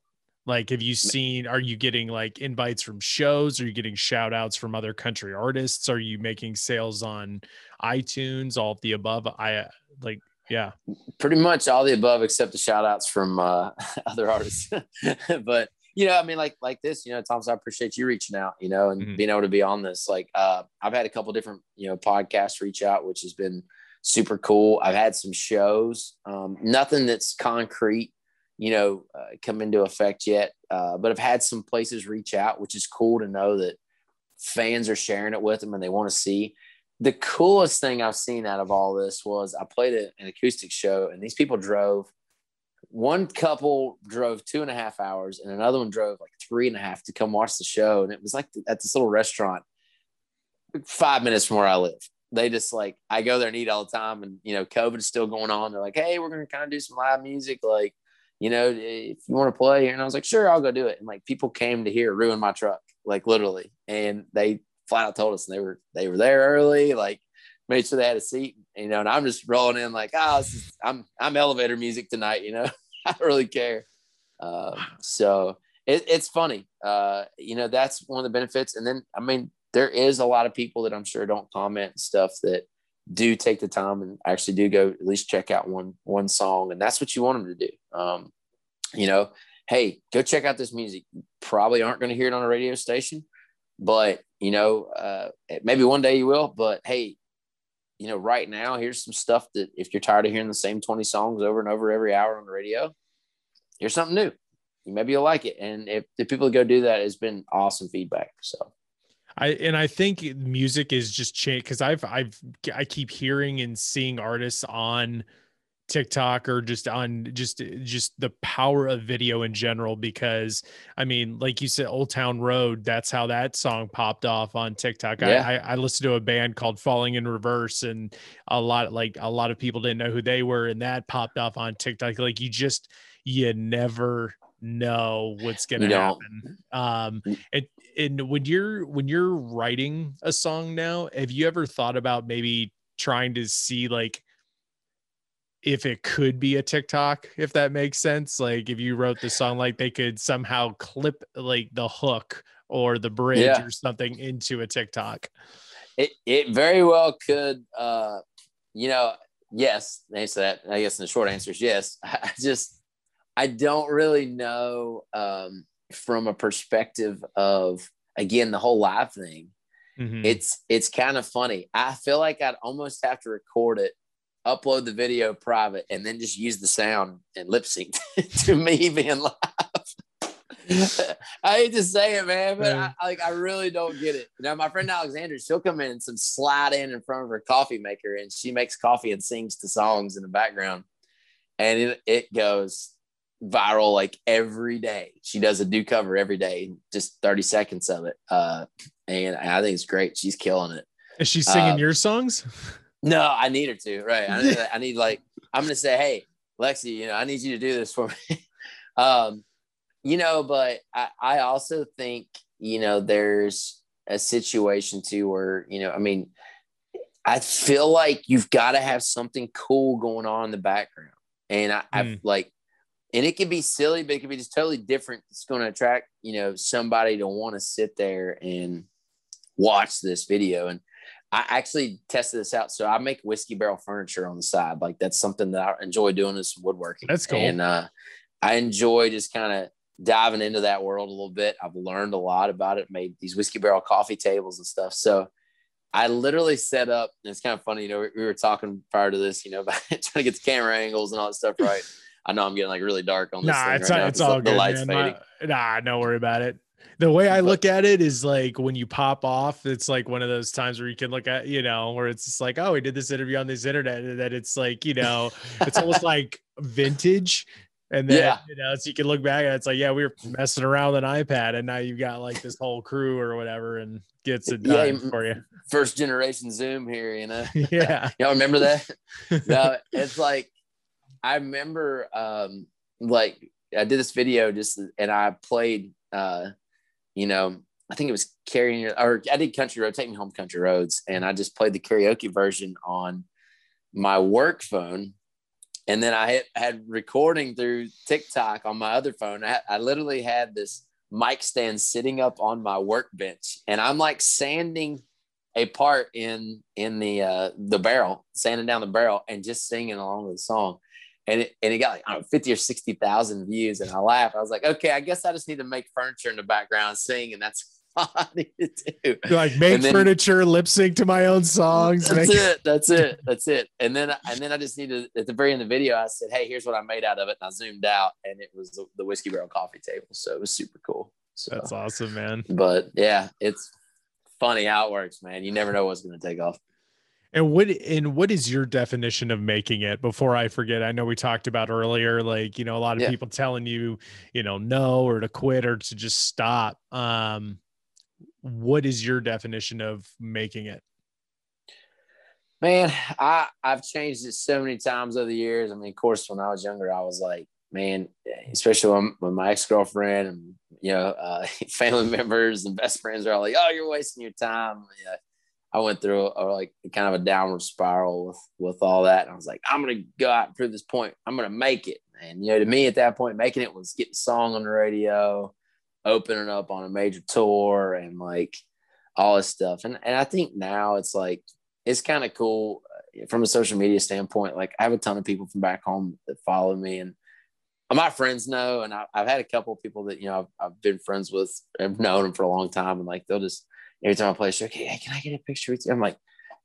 like have you seen are you getting like invites from shows are you getting shout outs from other country artists are you making sales on itunes all of the above i like yeah. Pretty much all the above except the shout outs from uh, <laughs> other artists. <laughs> but you know, I mean, like like this, you know, Thomas, I appreciate you reaching out, you know, and mm-hmm. being able to be on this. Like uh, I've had a couple different, you know, podcasts reach out, which has been super cool. I've had some shows, um, nothing that's concrete, you know, uh, come into effect yet. Uh, but I've had some places reach out, which is cool to know that fans are sharing it with them and they want to see the coolest thing I've seen out of all this was I played an acoustic show and these people drove. One couple drove two and a half hours and another one drove like three and a half to come watch the show. And it was like at this little restaurant, five minutes from where I live. They just like, I go there and eat all the time. And, you know, COVID is still going on. They're like, hey, we're to kind of do some live music. Like, you know, if you want to play. Here. And I was like, sure, I'll go do it. And like people came to here, ruin my truck, like literally. And they flat out told us and they were they were there early, like made sure they had a seat, you know. And I'm just rolling in like, oh, is, I'm I'm elevator music tonight, you know. <laughs> I don't really care. Uh, so it, it's funny, uh, you know. That's one of the benefits. And then I mean, there is a lot of people that I'm sure don't comment stuff that do take the time and actually do go at least check out one one song, and that's what you want them to do. Um, you know, hey, go check out this music. Probably aren't going to hear it on a radio station, but you know, uh, maybe one day you will. But hey, you know, right now here's some stuff that if you're tired of hearing the same 20 songs over and over every hour on the radio, here's something new. Maybe you'll like it. And if the people go do that, it's been awesome feedback. So. I and I think music is just changed because I've I've I keep hearing and seeing artists on TikTok or just on just just the power of video in general because I mean like you said Old Town Road that's how that song popped off on TikTok. Yeah. I, I, I listened to a band called Falling in Reverse and a lot like a lot of people didn't know who they were and that popped off on TikTok like you just you never know what's going to happen. Um mm. and and when you're when you're writing a song now have you ever thought about maybe trying to see like if it could be a TikTok, if that makes sense. Like if you wrote the song, like they could somehow clip like the hook or the bridge yeah. or something into a TikTok. It it very well could. Uh, you know, yes. Answer that. I guess the short answer is yes. <laughs> I just I don't really know um, from a perspective of again the whole live thing. Mm-hmm. It's it's kind of funny. I feel like I'd almost have to record it upload the video private, and then just use the sound and lip sync <laughs> to me being live. I hate to say it, man, but I, like I really don't get it. Now, my friend Alexandra, she'll come in and some slide in in front of her coffee maker, and she makes coffee and sings the songs in the background, and it, it goes viral like every day. She does a new cover every day, just thirty seconds of it, uh, and I think it's great. She's killing it. Is she singing uh, your songs? <laughs> No, I need her to. Right. I need, I need like I'm gonna say, hey, Lexi, you know, I need you to do this for me. <laughs> um, you know, but I, I also think, you know, there's a situation too where, you know, I mean, I feel like you've got to have something cool going on in the background. And I, mm. I've like, and it can be silly, but it can be just totally different. It's going to attract, you know, somebody to want to sit there and watch this video. And I actually tested this out. So I make whiskey barrel furniture on the side. Like that's something that I enjoy doing is woodworking. That's cool. And uh, I enjoy just kind of diving into that world a little bit. I've learned a lot about it, made these whiskey barrel coffee tables and stuff. So I literally set up, and it's kind of funny, you know, we were talking prior to this, you know, <laughs> about trying to get the camera angles and all that stuff right. I know I'm getting like really dark on this. Nah, it's, right it's all the, good. The lights man. fading. Nah, don't worry about it the way I look at it is like when you pop off, it's like one of those times where you can look at, you know, where it's just like, oh, we did this interview on this internet, and that it's like, you know, it's almost <laughs> like vintage. And then, yeah. you know, so you can look back and it's like, yeah, we were messing around with an iPad, and now you've got like this whole crew or whatever, and gets it done yeah, for you. First generation Zoom here, you know. <laughs> Yeah. Y'all remember that? <laughs> no, it's like I remember um like I did this video just and I played uh you know I think it was carrying or I did country road take me home country roads and I just played the karaoke version on my work phone and then I had, recording through TikTok on my other phone. I, I literally had this mic stand sitting up on my workbench, and I'm like sanding a part in in the uh, the barrel, sanding down the barrel, and just singing along with the song. And it, and it got like I don't know, 50 or 60,000 views. And I laughed. I was like, okay, I guess I just need to make furniture in the background sing. And that's <laughs> I need to do. Like make then, furniture, lip sync to my own songs. That's make- it. That's it. That's it. And then and then I just needed at the very end of the video, I said, Hey, here's what I made out of it. And I zoomed out and it was the, the whiskey barrel coffee table. So it was super cool. So, that's awesome, man. But yeah, it's funny how it works, man. You never know what's gonna take off. And what and what is your definition of making it? Before I forget, I know we talked about earlier, like you know, a lot of yeah. people telling you, you know, no or to quit or to just stop. Um, what is your definition of making it? Man, I I've changed it so many times over the years. I mean, of course, when I was younger, I was like, man, especially when, when my ex girlfriend and you know uh, <laughs> family members and best friends are all like, "Oh, you're wasting your time." Yeah, I went through a, like kind of a downward spiral with with all that, and I was like, "I'm gonna go out and prove this point. I'm gonna make it." And you know, to me at that point, making it was getting song on the radio, opening up on a major tour and like all this stuff. And and I think now it's like it's kind of cool uh, from a social media standpoint. Like I have a ton of people from back home that follow me and my friends know, and I, have had a couple of people that you know I've, I've, been friends with, I've known them for a long time, and like they'll just every time I play, show, okay, hey, can I get a picture with you? I'm like,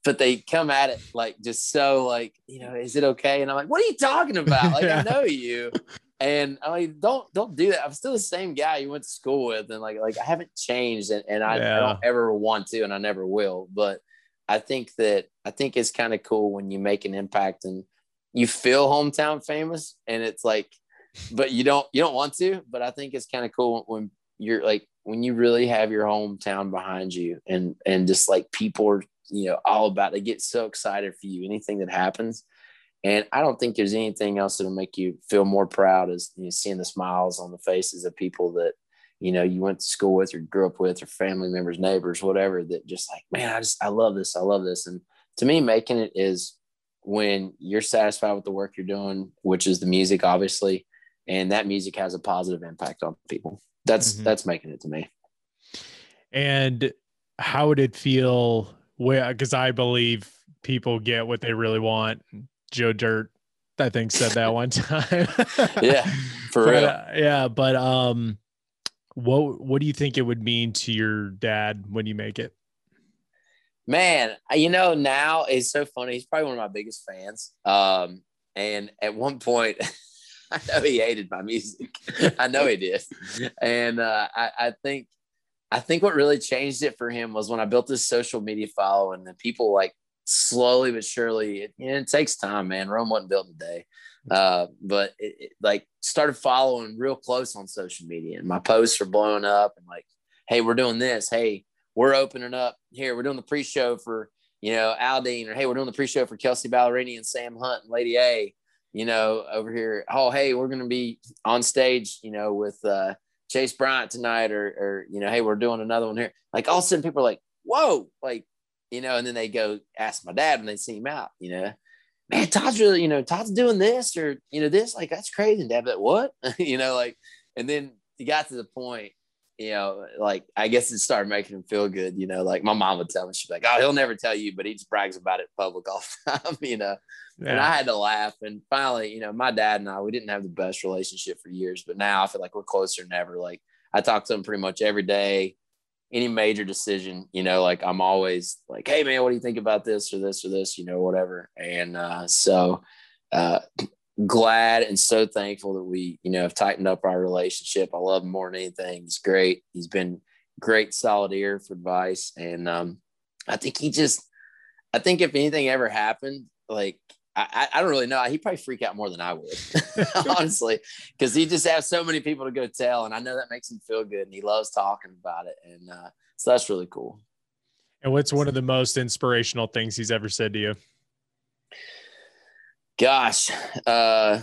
but they come at it like just so like you know, is it okay? And I'm like, what are you talking about? Like <laughs> yeah. I know you, and I mean, don't don't do that. I'm still the same guy you went to school with, and like like I haven't changed, and, and I, yeah. I don't ever want to, and I never will. But I think that I think it's kind of cool when you make an impact and you feel hometown famous, and it's like, but you don't you don't want to. But I think it's kind of cool when you're like when you really have your hometown behind you, and and just like people are you know all about. They get so excited for you. Anything that happens and I don't think there's anything else that'll make you feel more proud as you know, seeing the smiles on the faces of people that, you know, you went to school with or grew up with or family members, neighbors, whatever, that just like, man, I just, I love this. I love this. And to me, making it is when you're satisfied with the work you're doing, which is the music, obviously, and that music has a positive impact on people. That's, mm-hmm. that's making it to me. And how would it feel? Where, because I believe people get what they really want Joe Dirt, I think, said that one time. <laughs> yeah, <laughs> for but, real. Uh, yeah, but um, what what do you think it would mean to your dad when you make it? Man, you know, now it's so funny. He's probably one of my biggest fans. Um, and at one point, <laughs> <laughs> I know he hated my music. <laughs> I know he did. And uh, I, I think I think what really changed it for him was when I built this social media following and people like slowly but surely, it, it takes time, man. Rome wasn't built in a day. Uh, but it, it, like started following real close on social media and my posts are blowing up and like, Hey, we're doing this. Hey, we're opening up here. We're doing the pre-show for, you know, Aldean or, Hey, we're doing the pre-show for Kelsea Ballerini and Sam Hunt and Lady A, you know, over here. Oh, Hey, we're going to be on stage, you know, with, uh, Chase Bryant tonight or, or, you know, Hey, we're doing another one here. Like all of a sudden people are like, whoa, like you know, and then they go ask my dad when they see him out, you know, man, Todd's really, you know, Todd's doing this or, you know, this, like, that's crazy. And dad, but what, <laughs> you know, like, and then he got to the point, you know, like, I guess it started making him feel good, you know, like my mom would tell me, she'd be like, oh, he'll never tell you, but he just brags about it public all <laughs> the time, you know, yeah. and I had to laugh. And finally, you know, my dad and I, we didn't have the best relationship for years, but now I feel like we're closer than ever. Like, I talk to him pretty much every day any major decision, you know, like I'm always like, hey man, what do you think about this or this or this, you know, whatever. And uh, so uh, glad and so thankful that we, you know, have tightened up our relationship. I love him more than anything. He's great. He's been great, solid ear for advice. And um, I think he just, I think if anything ever happened, like I, I don't really know. He'd probably freak out more than I would, <laughs> <laughs> honestly, because he just has so many people to go tell, and I know that makes him feel good, and he loves talking about it, and uh, so that's really cool. And what's one of the most inspirational things he's ever said to you? Gosh, uh,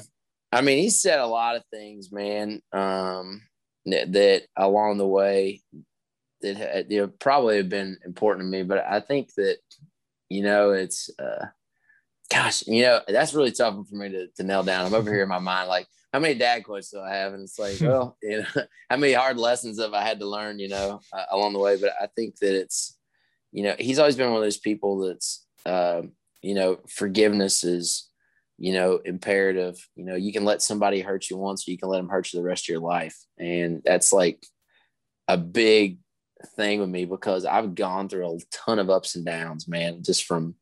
I mean, he said a lot of things, man. Um, that, that along the way that you know, probably have been important to me, but I think that you know it's uh, gosh, you know that's really tough for me to, to nail down. I'm over here in my mind like how many dad quotes do I have? And it's like, well, <laughs> you know, how many hard lessons have I had to learn, you know, uh, along the way? But I think that it's, you know, he's always been one of those people that's, uh, you know, forgiveness is, you know, imperative. You know, you can let somebody hurt you once, or you can let them hurt you the rest of your life, and that's like a big thing with me because I've gone through a ton of ups and downs, man, just from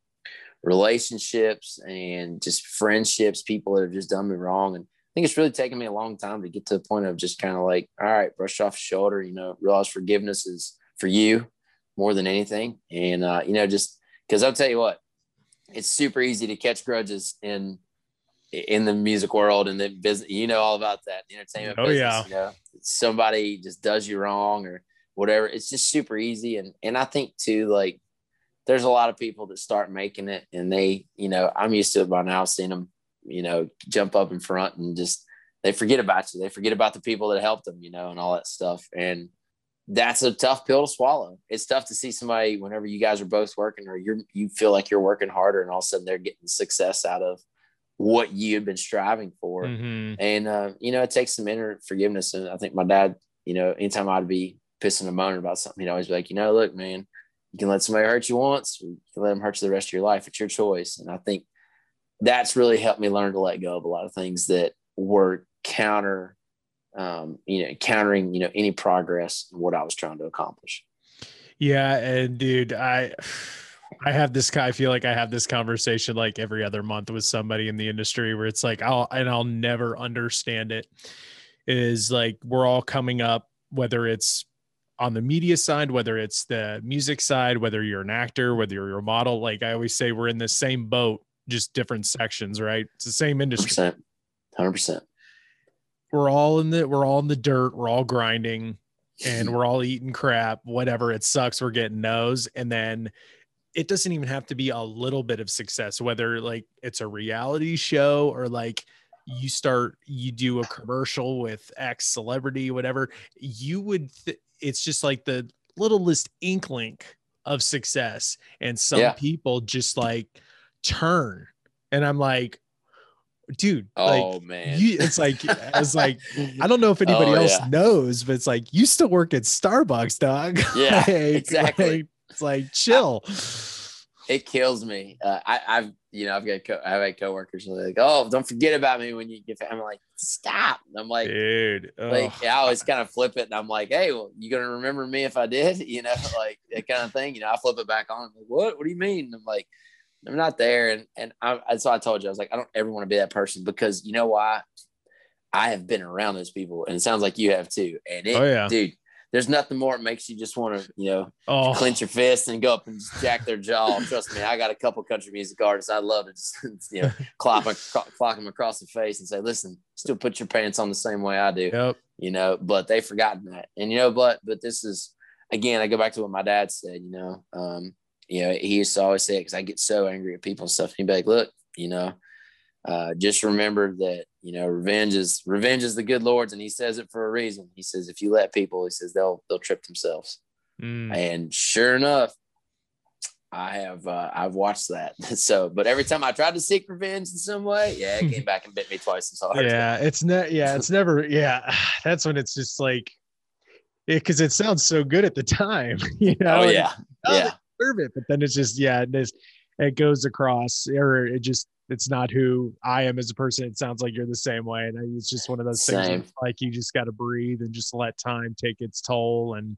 relationships and just friendships, people that have just done me wrong. And I think it's really taken me a long time to get to the point of just kind of like, all right, brush off shoulder, you know, realize forgiveness is for you more than anything. And, uh, you know, just because I'll tell you what, it's super easy to catch grudges in in the music world and the business. You know all about that the entertainment. Oh business, yeah. You know, somebody just does you wrong or whatever. It's just super easy. And and I think too, like there's a lot of people that start making it and they, you know, I'm used to it by now, seeing them, you know, jump up in front and just they forget about you. They forget about the people that helped them, you know, and all that stuff. And that's a tough pill to swallow. It's tough to see somebody whenever you guys are both working or you're you feel like you're working harder and all of a sudden they're getting success out of what you had been striving for. Mm-hmm. And uh, you know, it takes some inner forgiveness. And I think my dad, you know, anytime I'd be pissing and moaning about something, he'd always be like, you know, look, man, you can let somebody hurt you once, you can let them hurt you the rest of your life. It's your choice. And I think that's really helped me learn to let go of a lot of things that were counter, um, you know, countering, you know, any progress in what I was trying to accomplish. Yeah. And dude, I, I have this guy. I feel like I have this conversation like every other month with somebody in the industry where it's like I'll and I'll never understand it is like we're all coming up whether it's on the media side whether it's the music side whether you're an actor whether you're a model like I always say we're in the same boat just different sections right it's the same industry 100%. 100%. we're all in the we're all in the dirt we're all grinding and <laughs> we're all eating crap whatever it sucks we're getting no's and then it doesn't even have to be a little bit of success whether like it's a reality show or like you start you do a commercial with x celebrity whatever you would th- it's just like the littlest inkling of success and some Yeah. people just like turn and i'm like dude Oh like man. you, it's like it's like <laughs> I don't know if anybody Oh, else yeah. knows, but it's like you still work at Starbucks, dog. <laughs> Yeah, Like- exactly. like, it's like chill. it kills me. Uh, I, I've, you know, I've got, co- I've had coworkers who are like, "Oh, don't forget about me when you get." I'm like, "Stop!" I'm like, Dude, like ugh. I always kind of flip it, and I'm like, "Hey, well, you gonna remember me if I did?" <laughs> You know, like that kind of thing. You know, I flip it back on. I'm like, what? What do you mean? I'm like, I'm not there, and and I, that's why I told you I was like, I don't ever want to be that person because you know why? I have been around those people, and it sounds like you have too. And it, Oh, yeah. dude, there's nothing more that makes you just want to, you know, oh, clench your fist and go up and just jack their jaw. Trust me, I got a couple country music artists. I'd love to just, <laughs> you know, <laughs> clock, clock them across the face and say, listen, still put your pants on the same way I do, yep. you know, but they've forgotten that. And, you know, but, but this is, again, I go back to what my dad said, you know, um, you know, he used to always say it because I get so angry at people and stuff. He'd be like, look, you know, uh, just remember that you know revenge is revenge is the good lord's and he says it for a reason he says if you let people he says they'll they'll trip themselves Mm. and sure enough i have uh, i've watched that <laughs> so but every time i tried to seek revenge in some way yeah it came <laughs> back and bit me twice as hard Yeah, it's not. Yeah, it's never. Yeah, <sighs> that's when it's just like, it because it sounds so good at the time, <laughs> you know. oh and yeah oh, yeah it, but then it's just yeah, it, is, it goes across, or it just it's not who I am as a person. It sounds like you're the same way, and it's just one of those things. Same. it's Like you just got to breathe and just let time take its toll, and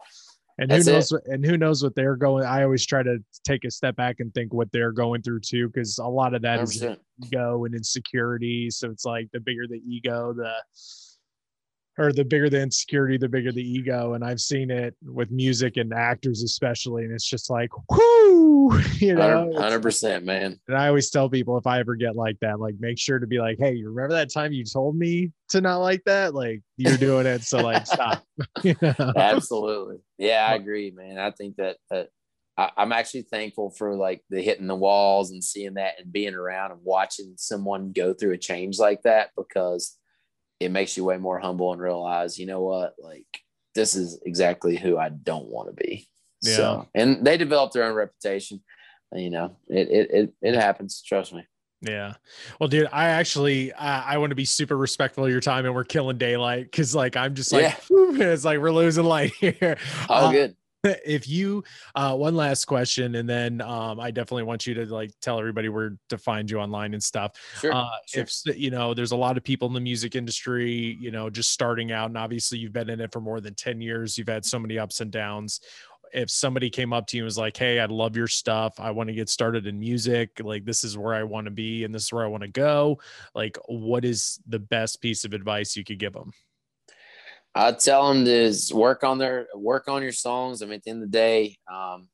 and That's who knows what, and who knows what they're going. I always try to take a step back and think what they're going through too, because a lot of that is 100%. ego and insecurity. So it's like the bigger the ego, the or the bigger the insecurity, the bigger the ego. And I've seen it with music and actors especially. And it's just like, whoo, <laughs> you know. 100 percent man And I always tell people if I ever get like that, like make sure to be like, hey, you remember that time you told me to not like that? Like you're doing it. So like stop. <laughs> <laughs> You know? absolutely yeah i agree man i think that that I, I'm actually thankful for like the hitting the walls and seeing that and being around and watching someone go through a change like that because it makes you way more humble and realize, you know what, like this is exactly who I don't want to be. Yeah. So, and they develop their own reputation. You know, it, it, it, it happens. Trust me. Yeah. Well, dude, I actually I, I want to be super respectful of your time and we're killing daylight because like I'm just like yeah. <laughs> it's like we're losing light here. Oh, uh, good. <laughs> If you uh one last question and then um I definitely want you to like tell everybody where to find you online and stuff. Sure, uh sure. if you know there's a lot of people in the music industry, you know, just starting out and obviously you've been in it for more than 10 years, you've had so many ups and downs if somebody came up to you and was like, Hey, I love your stuff. I want to get started in music. Like, this is where I want to be and this is where I want to go. Like, what is the best piece of advice you could give them? I'd tell them to work on their work on your songs. I mean, at the end of the day, um,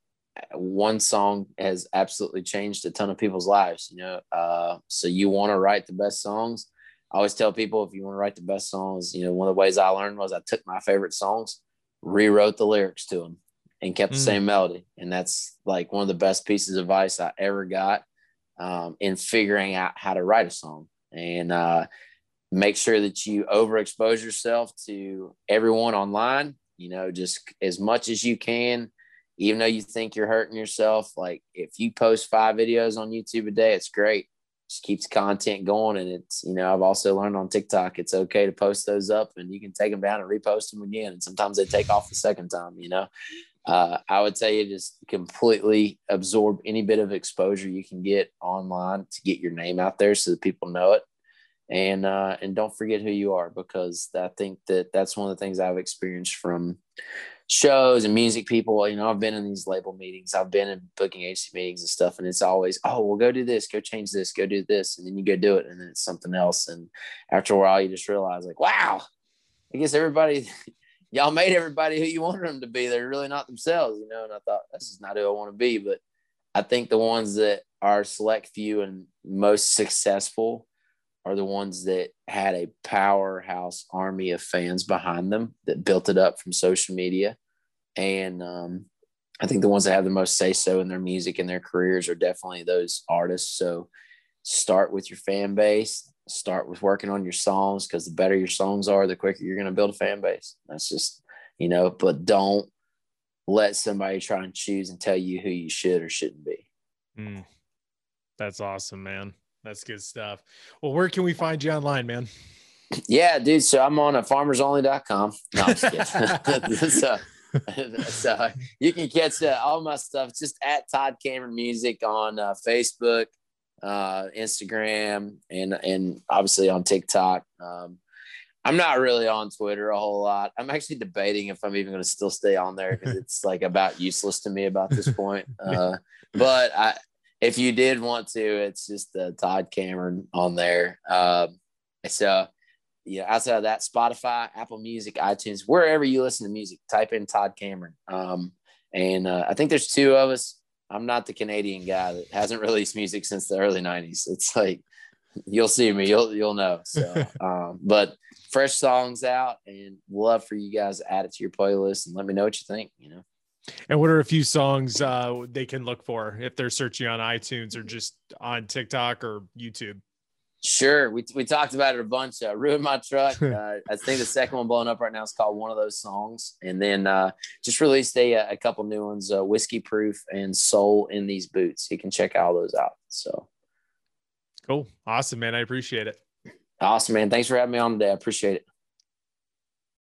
one song has absolutely changed a ton of people's lives, you know. Uh, so you want to write the best songs. I always tell people if you want to write the best songs, you know, one of the ways I learned was I took my favorite songs, rewrote the lyrics to them and kept the mm. same melody. And that's like one of the best pieces of advice I ever got um, in figuring out how to write a song. And uh, make sure that you overexpose yourself to everyone online, you know, just as much as you can, even though you think you're hurting yourself. Like if you post five videos on YouTube a day, it's great. Just keeps content going. And it's, you know, I've also learned on TikTok, it's okay to post those up and you can take them down and repost them again. And sometimes they take off the second time, you know uh, I would tell you just completely absorb any bit of exposure you can get online to get your name out there so that people know it. And uh, and don't forget who you are because I think that that's one of the things I've experienced from shows and music people. You know, I've been in these label meetings, I've been in booking agency meetings and stuff, and it's always, oh, well, go do this, go change this, go do this, and then you go do it, and then it's something else. And after a while, you just realize, like, wow, I guess everybody <laughs> y'all made everybody who you wanted them to be. They're really not themselves, you know. And I thought this is not who I want to be. But I think the ones that are select few and most successful are the ones that had a powerhouse army of fans behind them that built it up from social media. And um, I think the ones that have the most say so in their music and their careers are definitely those artists. So start with your fan base start with working on your songs because the better your songs are, the quicker you're going to build a fan base. That's just, you know, but don't let somebody try and choose and tell you who you should or shouldn't be. Mm. That's awesome, man. That's good stuff. Well, where can we find you online, man? Yeah, dude. So I'm on a farmersonly.com. No, I'm just kidding. <laughs> <laughs> so, so you can catch uh, all my stuff just at Todd Cameron Music on uh, Facebook, uh, Instagram, and and obviously on TikTok. Um, I'm not really on Twitter a whole lot. I'm actually debating if I'm even going to still stay on there because <laughs> it's like about useless to me about this point. Uh, but I, if you did want to, it's just uh, Todd Cameron on there. Um, so yeah, outside of that, Spotify, Apple Music, iTunes, wherever you listen to music, type in Todd Cameron. Um, and uh, I think there's two of us. I'm not the Canadian guy that hasn't <laughs> released music since the early '90s. It's like you'll see me, you'll you'll know. So, <laughs> um, but fresh songs out, and love for you guys to add it to your playlist and let me know what you think. You know. And what are a few songs uh, they can look for if they're searching on iTunes or just on TikTok or YouTube? Sure. We, we talked about it a bunch. Uh, Ruin My Truck. <laughs> Uh, I think the second one blowing up right now is called One of Those Songs. And then uh, just released a, a couple new ones uh, Whiskey Proof and Soul in These Boots. You can check all those out. So cool. Awesome, man. I appreciate it. Awesome, man. Thanks for having me on today. I appreciate it.